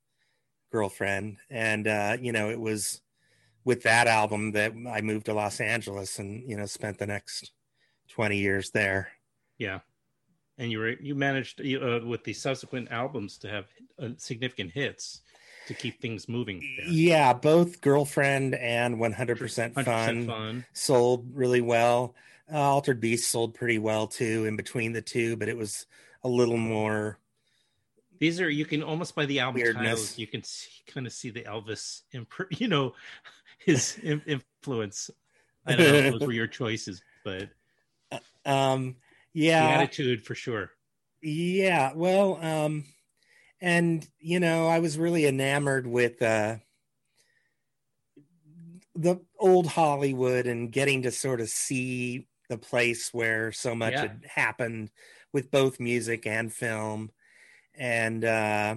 girlfriend and uh you know it was with that album that i moved to los angeles and you know spent the next 20 years there. Yeah. And you were you managed uh, with the subsequent albums to have uh, significant hits to keep things moving there. yeah both girlfriend and 100%, 100% fun, fun, sold really well. Uh, altered beast sold pretty well too in between the two but it was a little more these are you can almost by the album Weirdness. titles you can see, kind of see the Elvis imp- (laughs) you know his influence. I don't know if those were your choices, but (laughs) um, yeah, the attitude for sure. Yeah, well, um, and you know, I was really enamored with uh, the old Hollywood and getting to sort of see the place where so much yeah. had happened with both music and film. And, uh,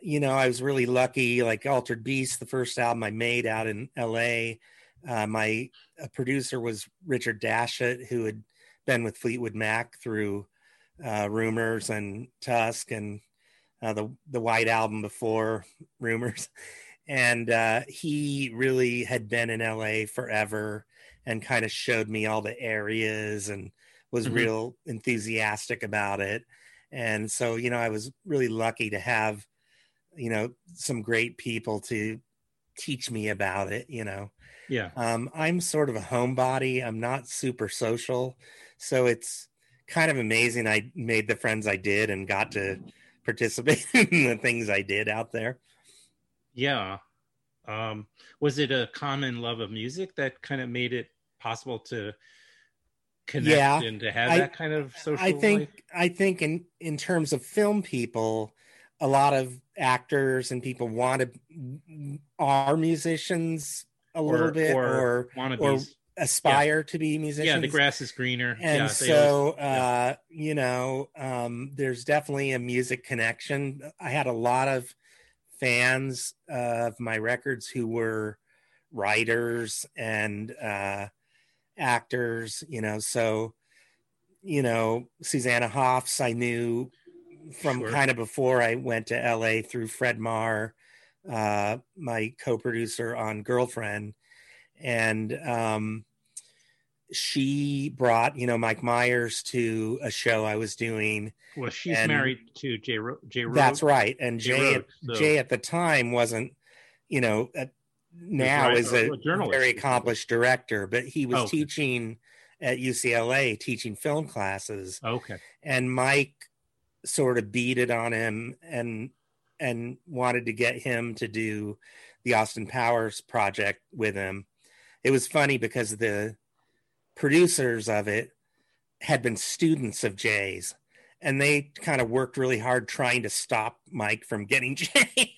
you know, I was really lucky. Like Altered Beast, the first album I made out in LA, uh, my producer was Richard Dashut, who had been with Fleetwood Mac through uh, Rumors and Tusk and uh, the the White Album before Rumors, and uh, he really had been in LA forever and kind of showed me all the areas and was mm-hmm. real enthusiastic about it. And so, you know, I was really lucky to have, you know, some great people to teach me about it, you know. Yeah. Um, I'm sort of a homebody. I'm not super social. So it's kind of amazing I made the friends I did and got to participate (laughs) in the things I did out there. Yeah. Um, was it a common love of music that kind of made it possible to connect yeah, and to have I, that kind of social I think life? I think in in terms of film people, a lot of actors and people want to are musicians a or, little bit or or, or aspire yeah. to be musicians. Yeah, the grass is greener. And yeah, so, always, uh, you know, um, there's definitely a music connection. I had a lot of fans of my records who were writers and uh, actors, you know, so, you know, Susanna Hoffs, I knew from sure. kind of before I went to LA through Fred Maher, uh, my co producer on Girlfriend and um, she brought you know Mike Myers to a show I was doing. Well, she's and married to Jay. Ro- Jay Roach. That's right, and Jay Jay, at, so. Jay at the time wasn't you know at, now right, is a, a very accomplished director, but he was oh, okay. teaching at UCLA, teaching film classes. Okay, and Mike sort of beat it on him and and wanted to get him to do the Austin Powers project with him it was funny because the producers of it had been students of Jay's and they kind of worked really hard trying to stop Mike from getting (laughs) Jay.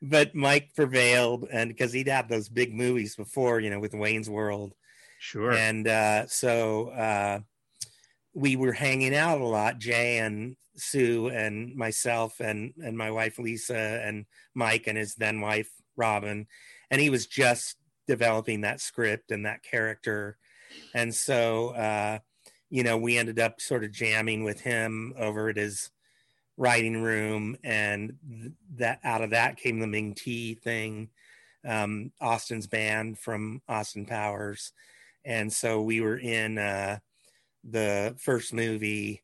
but Mike prevailed and because he'd had those big movies before, you know, with Wayne's World. Sure. And uh, so uh, we were hanging out a lot, Jay and Sue and myself and and my wife Lisa and Mike and his then wife Robin. And he was just developing that script and that character. And so, uh, you know, we ended up sort of jamming with him over at his writing room, and that out of that came the Ming Tea thing, um, Austin's band from Austin Powers, and so we were in uh, the first movie.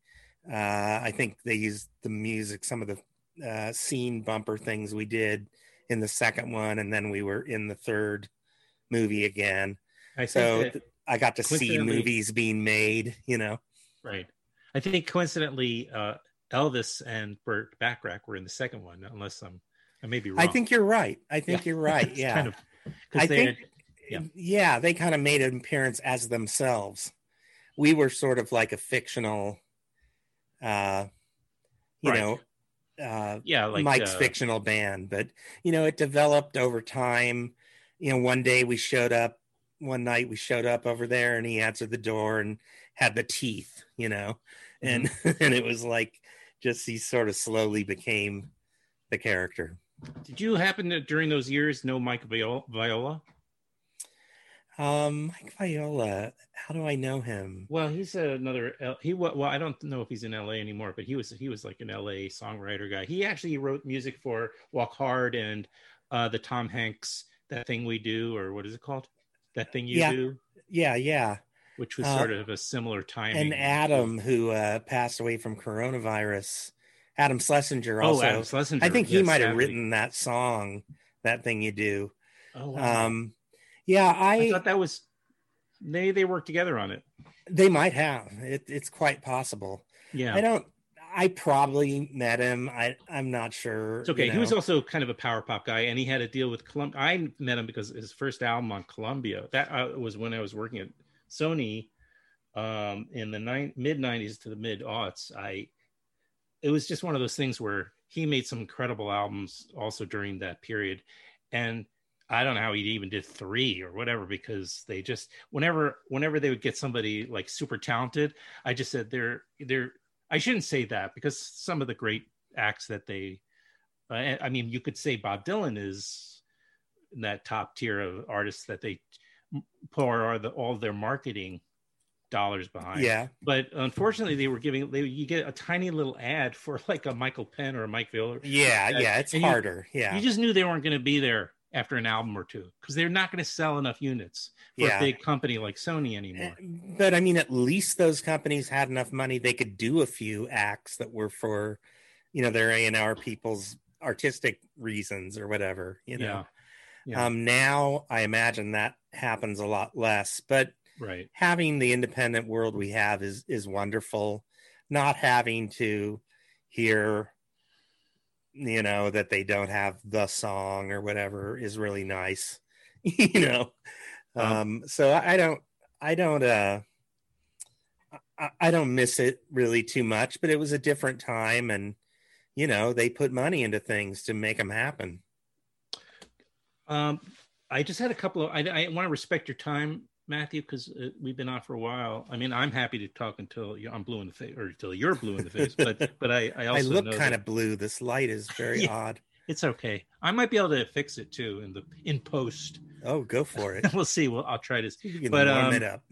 Uh, I think they used the music, some of the uh, scene bumper things we did in the second one, and then we were in the third movie again. I so I got to see movies being made, you know. Right. I think coincidentally, uh, Elvis and Burt Bacharach were in the second one, unless I'm I may be wrong. I think you're right. I think yeah. you're right. (laughs) Yeah. kind of, I think had, yeah. yeah, they kind of made an appearance as themselves. We were sort of like a fictional uh you right. know uh yeah like mike's uh, fictional band but you know it developed over time you know, one day we showed up, one night we showed up over there and he answered the door and had the teeth, you know, and mm-hmm. (laughs) and it was like just he sort of slowly became the character. Did you happen to during those years know Mike Viola? Um, Mike Viola. How do I know him? Well, he's another. He well, I don't know if he's in L.A. anymore, but he was he was like an L.A. songwriter guy. He actually wrote music for Walk Hard and uh, the Tom Hanks that thing we do, or what is it called? That thing you yeah. do? Yeah, yeah. Which was uh, sort of a similar time. And Adam, who uh, passed away from coronavirus, Adam Schlesinger oh, also. Oh, Adam Schlesinger. I think he yes, might have written that song, that thing you do. Oh, wow. Um, yeah, I, I thought that was they they worked together on it. They might have. It, it's quite possible. Yeah, I don't. I probably met him. I I'm not sure. It's okay. you He was also kind of a power pop guy, and he had a deal with Columbia. I met him because his first album on Columbia that uh, was when I was working at Sony um, in the nine, mid '90s to the mid aughts. I it was just one of those things where he made some incredible albums also during that period, and I don't know how he even did three or whatever because they just whenever whenever they would get somebody like super talented, I just said they're they're I shouldn't say that because some of the great acts that they uh, I mean you could say Bob Dylan is in that top tier of artists that they pour all, the, all their marketing dollars behind. Yeah, But unfortunately they were giving they you get a tiny little ad for like a Michael Penn or a Mike Viola. yeah, yeah. It's And you- harder. yeah, You just knew they weren't going to be there after an album or two because they're not going to sell enough units for Yeah. a big company like Sony anymore. but I mean, at least those companies had enough money they could do a few acts that were for, you know, their A and R people's artistic reasons or whatever. You know, yeah. Yeah. um, now I imagine that happens a lot less. But right. having the independent world we have is is wonderful. Not having to hear, you know, that they don't have the song or whatever is really nice. (laughs) you know, Um, um, so I I don't, I don't, uh, I, I don't miss it really too much. But it was a different time, and you know, they put money into things to make them happen. Um, I just had a couple of. I, I want to respect your time, Matthew, because uh, we've been on for a while. I mean, I'm happy to talk until you I'm blue in the face, or until you're blue in the face. But (laughs) but I I I also look know kind that of blue. This light is very Yeah. odd. it's okay. I might be able to fix it too in the in post. Oh, go for it. (laughs) we'll see. Well, I'll try to. You can But, warm um, it up.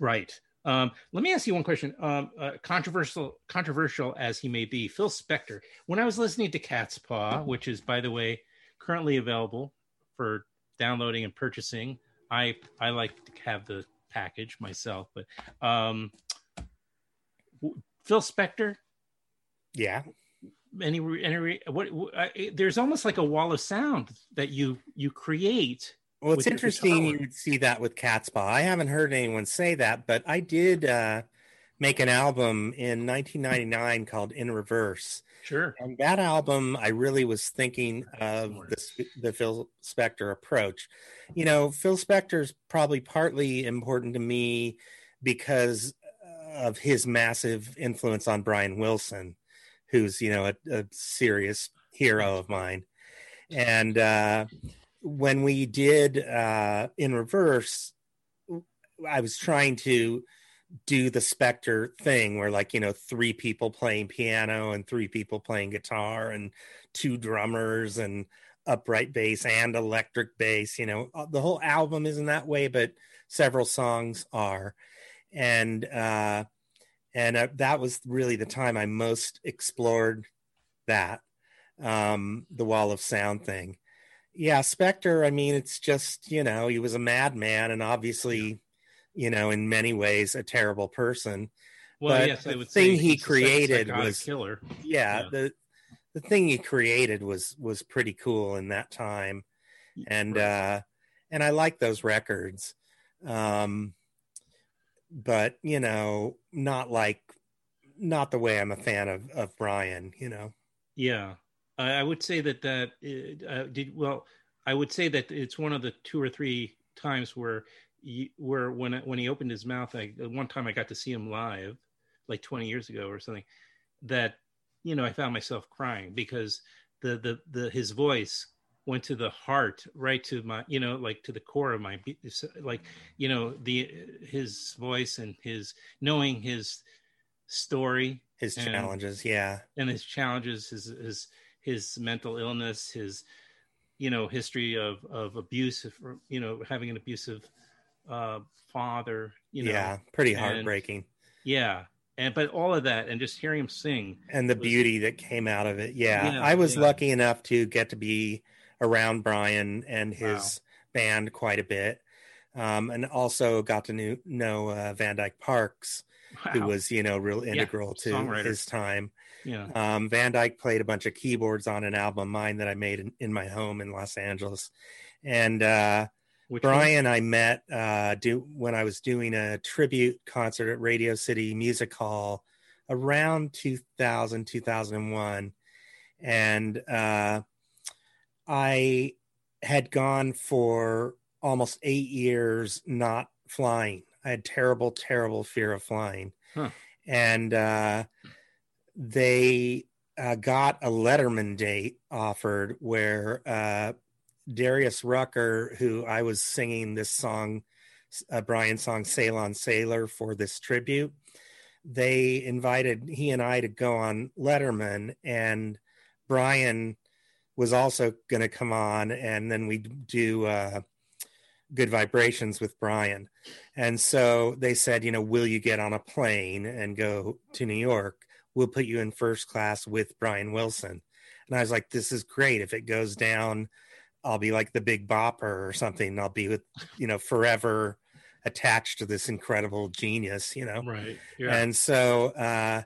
Right. Um, let me ask you one question. Um, uh, controversial, controversial as he may be, Phil Spector. When I was listening to Catspaw, which is, by the way, currently available for downloading and purchasing, I I like to have the package myself. But um, Phil Spector, Yeah. any any what? Uh, there's almost like a wall of sound that you you create. Well, it's interesting you would see that with Catspaw. I haven't heard anyone say that, but I did uh, make an album in 1999 called In Reverse. Sure. And that album, I really was thinking of the, the Phil Spector approach. You know, Phil Spector's probably partly important to me because of his massive influence on Brian Wilson, who's, you know, a, a serious hero of mine. And uh, when we did uh, In Reverse, I was trying to do the Spector thing where like, you know, three people playing piano and three people playing guitar and two drummers and upright bass and electric bass, you know, uh, the whole album isn't that way, but several songs are. And, uh, and uh, that was really the time I most explored that, um, the wall of sound thing. Yeah, Spector, I mean, it's just, you know, he was a madman and obviously, you know, in many ways a terrible person. Well, But yes, I the would thing he he's a psych- created was- killer. Yeah, Yeah. the the thing he created was was pretty cool in that time. And Right. uh and I like those records. Um but, you know, not like not the way I'm a fan of of Brian, you know. Yeah, I, I would say that that uh, uh, did well. I would say that it's one of the two or three times where where when when he opened his mouth, I one time I got to see him live, like twenty years ago or something. That you know, I found myself crying because the the the his voice went to the heart, right to my you know, like to the core of my like you know the his voice and his knowing his story His And- challenges, yeah. and his challenges, his his his mental illness, his you know history of of abuse, you know having an abusive uh, father, you know, yeah, pretty and- heartbreaking. yeah, and but all of that, and just hearing him sing, and the was- beauty that came out of it. Yeah, Yeah, I was yeah. lucky enough to get to be around Brian and his Wow. band quite a bit, um, and also got to knew, know uh, Van Dyke Parks, who was you know real integral to songwriter. his time. yeah, Um, Van Dyke played a bunch of keyboards on an album mine that I made in, in my home in Los Angeles, and uh, Which one? Brian I met uh, do when I was doing a tribute concert at Radio City Music Hall around 2000, 2001. And uh, I had gone for almost eight years not flying. I had terrible, terrible fear of flying. Huh. And uh, they uh, got a Letterman date offered where uh, Darius Rucker, who I was singing this song, uh, Brian song, Sail on Sailor for this tribute, they invited he and I to go on Letterman, and Brian was also going to come on, and then we do uh, Good Vibrations with Brian. And so they said, you know, will you get on a plane and go to New York? We'll put you in first class with Brian Wilson. And I was like, this is great. If it goes down, I'll be like the big bopper or something. I'll be with, you know, forever attached to this incredible genius, you know? Right. Yeah. And so uh,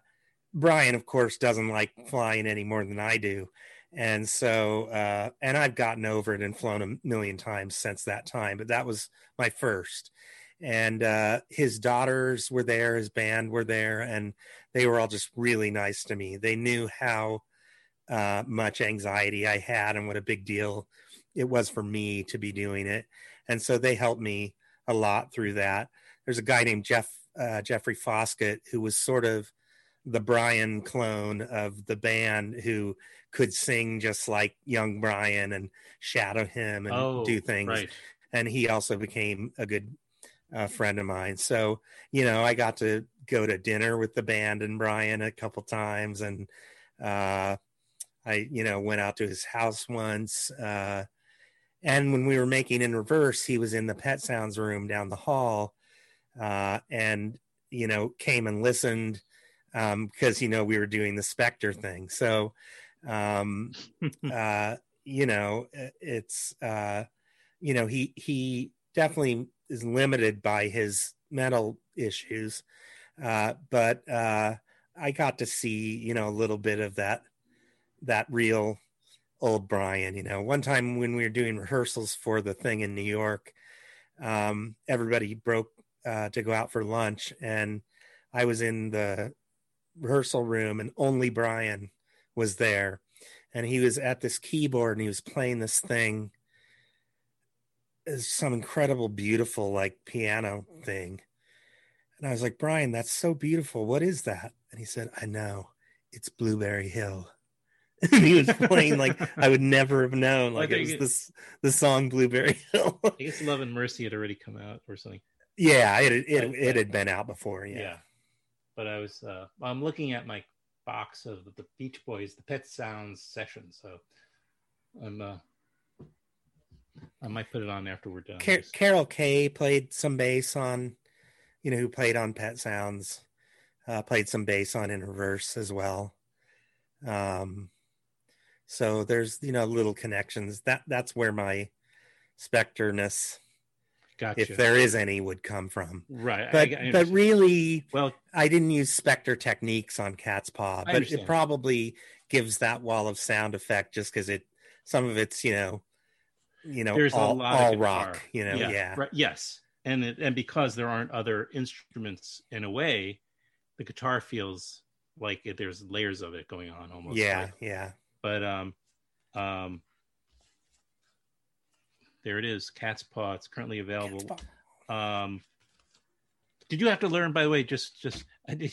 Brian, of course, doesn't like flying any more than I do. And so, uh, and I've gotten over it and flown a million times since that time, but that was my first. And uh, his daughters were there, his band were there, and they were all just really nice to me. They knew how uh, much anxiety I had and what a big deal it was for me to be doing it. And so they helped me a lot through that. There's a guy named Jeff uh, Jeffrey Foskett who was sort of the Brian clone of the band who could sing just like young Brian and shadow him and oh, do things. Right. And he also became a good uh, friend of mine. So, you know, I got to go to dinner with the band and Brian a couple times. And uh, I, you know, went out to his house once. Uh, and when we were making in reverse, he was in the Pet Sounds room down the hall, uh, and you know came and listened because um, you know we were doing the Spector thing. So, um, (laughs) uh, you know, it's uh, you know he he definitely is limited by his mental issues, uh, but uh, I got to see you know a little bit of that that real old Brian. You know, one time when we were doing rehearsals for the thing in New York, um, everybody broke uh, to go out for lunch, and I was in the rehearsal room, and only Brian was there, and he was at this keyboard and he was playing this thing. Some incredible, beautiful, like piano thing. And I was like, Brian, that's so beautiful. What is that? And he said, I know. It's Blueberry Hill. (laughs) he was playing like I would never have known. Like it was it, this the song Blueberry Hill. (laughs) I guess Love and Mercy had already come out or something. Yeah, it it, it, it had been out before. Yeah. yeah. But I was uh, I'm looking at my box of the Beach Boys, the Pet Sounds session. So I'm uh I might put it on after we're done. Car- Carol Kaye played some bass on, you know, who played on Pet Sounds, uh, played some bass on In Reverse as well. Um, so there's you know little connections. That that's where my specterness, gotcha. if there is any, would come from. Right. But I, I but really, well, I didn't use Spector techniques on Catspaw, but it probably gives that wall of sound effect just because it some of it's you know you know there's all, a lot all of rock you know yeah, yeah. Right, yes and it, and because there aren't other instruments in a way the guitar feels like it, there's layers of it going on almost yeah like, yeah but um, um, there it is, Catspaw. It's currently available. Um, did you have to learn? By the way, just just did,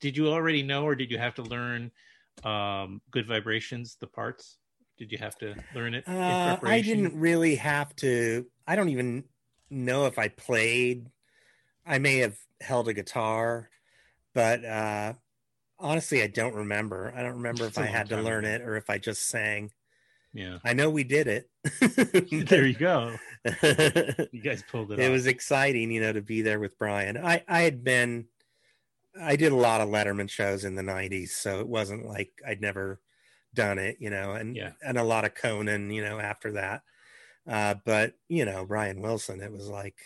did you already know, or did you have to learn um, Good Vibrations, the parts? Did you have to learn it? Uh, I didn't really have to. I don't even know if I played. I may have held a guitar, but uh, honestly, I don't remember. I don't remember if I had to learn ago. it or if I just sang. Yeah. I know we did it. (laughs) (laughs) there you go. (laughs) you guys pulled it It off. was exciting, you know, to be there with Brian. I, I had been, I did a lot of Letterman shows in the 90s. So it wasn't like I'd never done it, you know, and, yeah. and a lot of Conan, you know, after that. Uh, but, you know, Brian Wilson, it was like,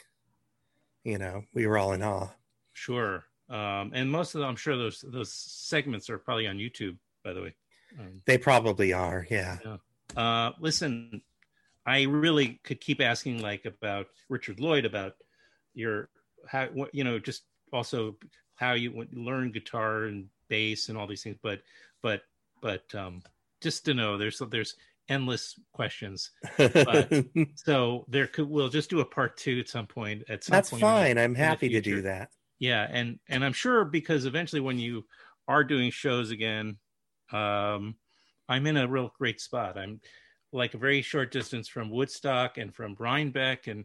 you know, we were all in awe. Sure um, and most of them, I'm sure those those segments are probably on YouTube. By the way, um, they probably are. Yeah. yeah. Uh, listen, I really could keep asking like about Richard Lloyd about your how you know just also how you learn guitar and bass and all these things, but but but um, just to know, there's there's endless questions. But, (laughs) so there could we'll just do a part two at some point. At some That's point fine. the- I'm happy to do that. Yeah, and and I'm sure because eventually when you are doing shows again, um, I'm in a real great spot. I'm like a very short distance from Woodstock and from Rhinebeck and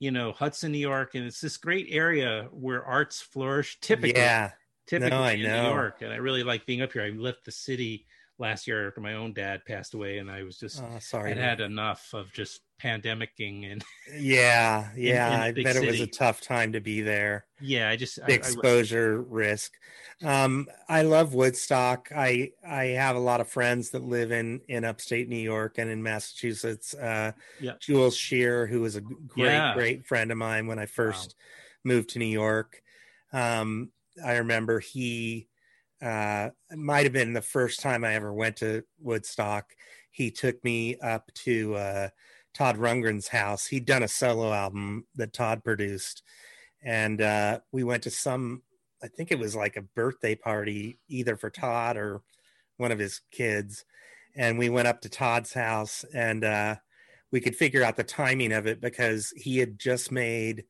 you know Hudson, New York, and it's this great area where arts flourish. Typically, Yeah. typically I in know. New York, and I really like being up here. I left the city last year after my own dad passed away, and I was just Oh, sorry. I'd had enough of just pandemicking and yeah. (laughs) Yeah. in I big bet it was a tough time to be there. yeah, I just I, The I- exposure risk. Um, I love Woodstock. I I have a lot of friends that live in in upstate New York and in Massachusetts. Uh, Yeah. Jules Shear, who was a great Yeah. great friend of mine when I first moved to New York. Um, I remember he uh, might have been the first time I ever went to Woodstock. He took me up to uh, Todd Rundgren's house. He'd done a solo album that Todd produced, and uh, we went to some. I think it was like a birthday party, either for Todd or one of his kids, and we went up to Todd's house, and uh, we could figure out the timing of it because he had just made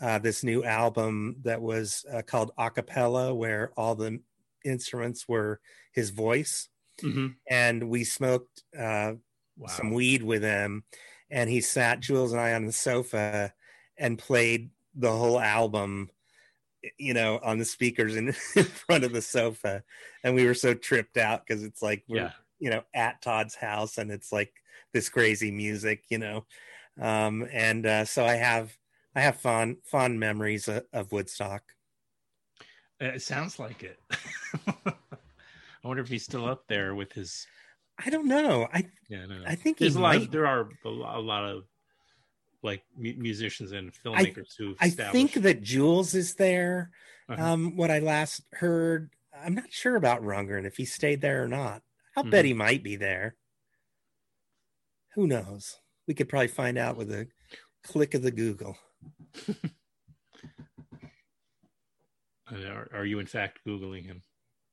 uh, this new album that was uh, called A Cappella, where all the instruments were his voice, Mhm. and we smoked uh, wow. some weed with him, and he sat Jules and I on the sofa and played the whole album, you know, on the speakers in, (laughs) in front of the sofa, and we were so tripped out because it's like we're yeah. you know at Todd's house and it's like this crazy music, you know, um, and uh, so I have I have fond fond memories of, of Woodstock. It sounds like it. (laughs) I wonder if he's still up there with his. I don't know. I Yeah, I don't. I think he There's a lot. might. Of, there are a lot, a lot of like mu- musicians and filmmakers who've I think that Jules is there. Uh-huh. Um, what I last heard, I'm not sure about Rundgren if he stayed there or not. I'll Mhm. bet he might be there. Who knows? We could probably find out with a click of the Google. (laughs) Are, are you in fact googling him?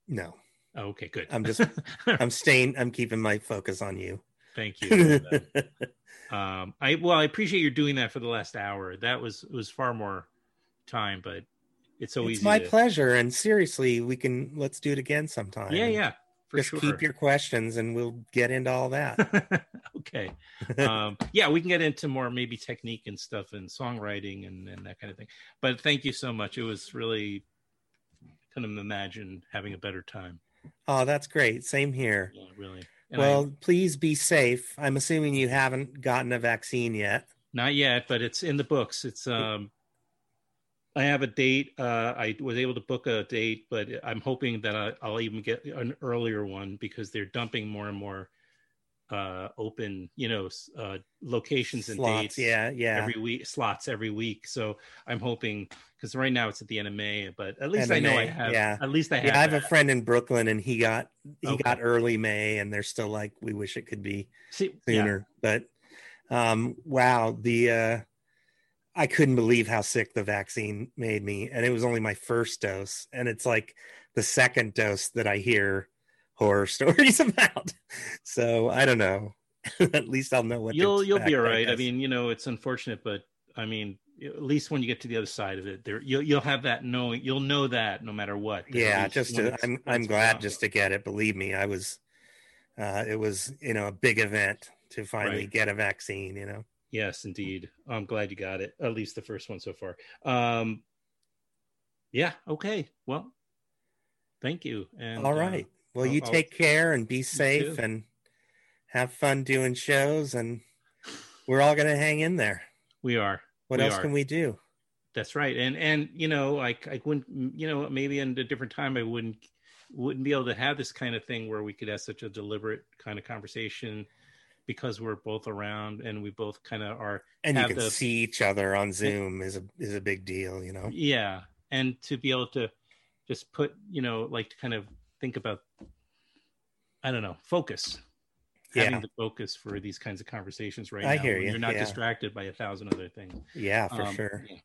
No, Oh, okay, good. I'm just- (laughs) I'm staying. I'm keeping my focus on you. Thank (laughs) you. um, I well, I appreciate you doing that for the last hour. That was it was far more time, but it's so it's easy. my to, pleasure. And seriously, we can let's do it again sometime. Yeah, yeah, for Just sure. keep your questions, and we'll get into all that. (laughs) okay. um, yeah, we can get into more maybe technique and stuff and songwriting and, and that kind of thing. But thank you so much. It was really couldn't imagine having a better time. Oh, that's great. Same here. Yeah, really. And well, I, please be safe. I'm assuming you haven't gotten a vaccine yet. not yet, but it's in the books. It's um, I have a date. Uh, I was able to book a date, but I'm hoping that I, I'll even get an earlier one because they're dumping more and more uh open you know uh locations and Slots, dates Yeah, yeah. every week slots every week so i'm hoping because right now it's at the end of may but at least i know i have yeah. at least i have yeah, I have a friend in Brooklyn, and he got he Okay. got early May, and they're still like, we wish it could be See, yeah, sooner. But um, wow, the uh, I couldn't believe how sick the vaccine made me, and it was only my first dose, and it's like the second dose that I hear horror (laughs) stories about. So I don't know. (laughs) At least I'll know what you'll you'll be all right i guess. mean you know it's unfortunate but i mean at least when you get to the other side of it there you'll, you'll have that knowing you'll know that no matter what. Yeah just to, i'm i'm glad just to get it. Believe me i was uh it was you know a big event to finally Right. get a vaccine you know? Yes indeed. I'm glad you got it at least the first one so far. Um yeah okay. Well thank you and all uh, right well I'll- you I'll- take care and be safe and have fun doing shows and we're all going to hang in there. We are. What We else are. can we do? That's right, and and you know, like I wouldn't, you know, maybe in a different time I wouldn't wouldn't be able to have this kind of thing where we could have such a deliberate kind of conversation because we're both around and we both kind of are, and you can the- see each other on zoom is a is a big deal you know? Yeah, and to be able to just put, you know, like to kind of think about, I don't know, focus. Having the focus for these kinds of conversations right I now. hear you, You're not yeah. distracted by a thousand other things. yeah for Um, sure yeah.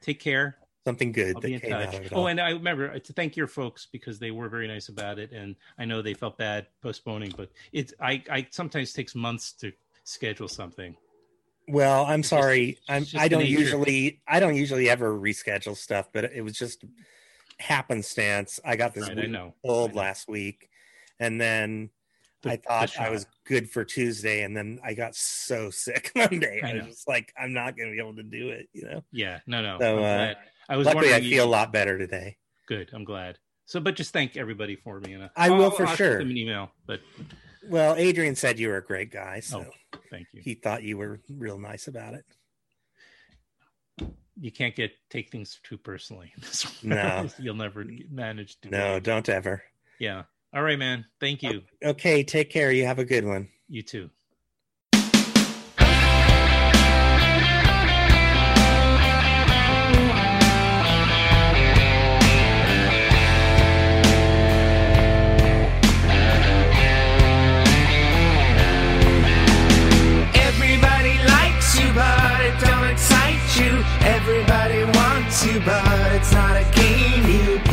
Take care. something good I'll be in touch. Oh, and I remember to thank your folks because they were very nice about it, and I know they felt bad postponing, but it's I I sometimes takes months to schedule something. well, I'm it's sorry. it's I'm I don't usually I don't usually ever reschedule stuff, but it was just happenstance. I got this Right, I cold I last week, and then The- I the thought I was good for Tuesday, and then I got so sick (laughs) Monday. I I, was just like, I'm not going to be able to do it. You know. Yeah, no, no. So, uh. I was Luckily, I feel a lot better today. good. I'm glad. So, but just thank everybody for me. And uh, I will I'll- for I'll sure. them an email, but Well, Adrian said you were a great guy, so oh, thank you. he thought you were real nice about it. You can't get take things too personally. (laughs) No. you'll never manage to. No, don't ever. Yeah. All right, man. Thank you. Okay, take care. You have a good one. You too. Everybody wants you, but it's not a game you play.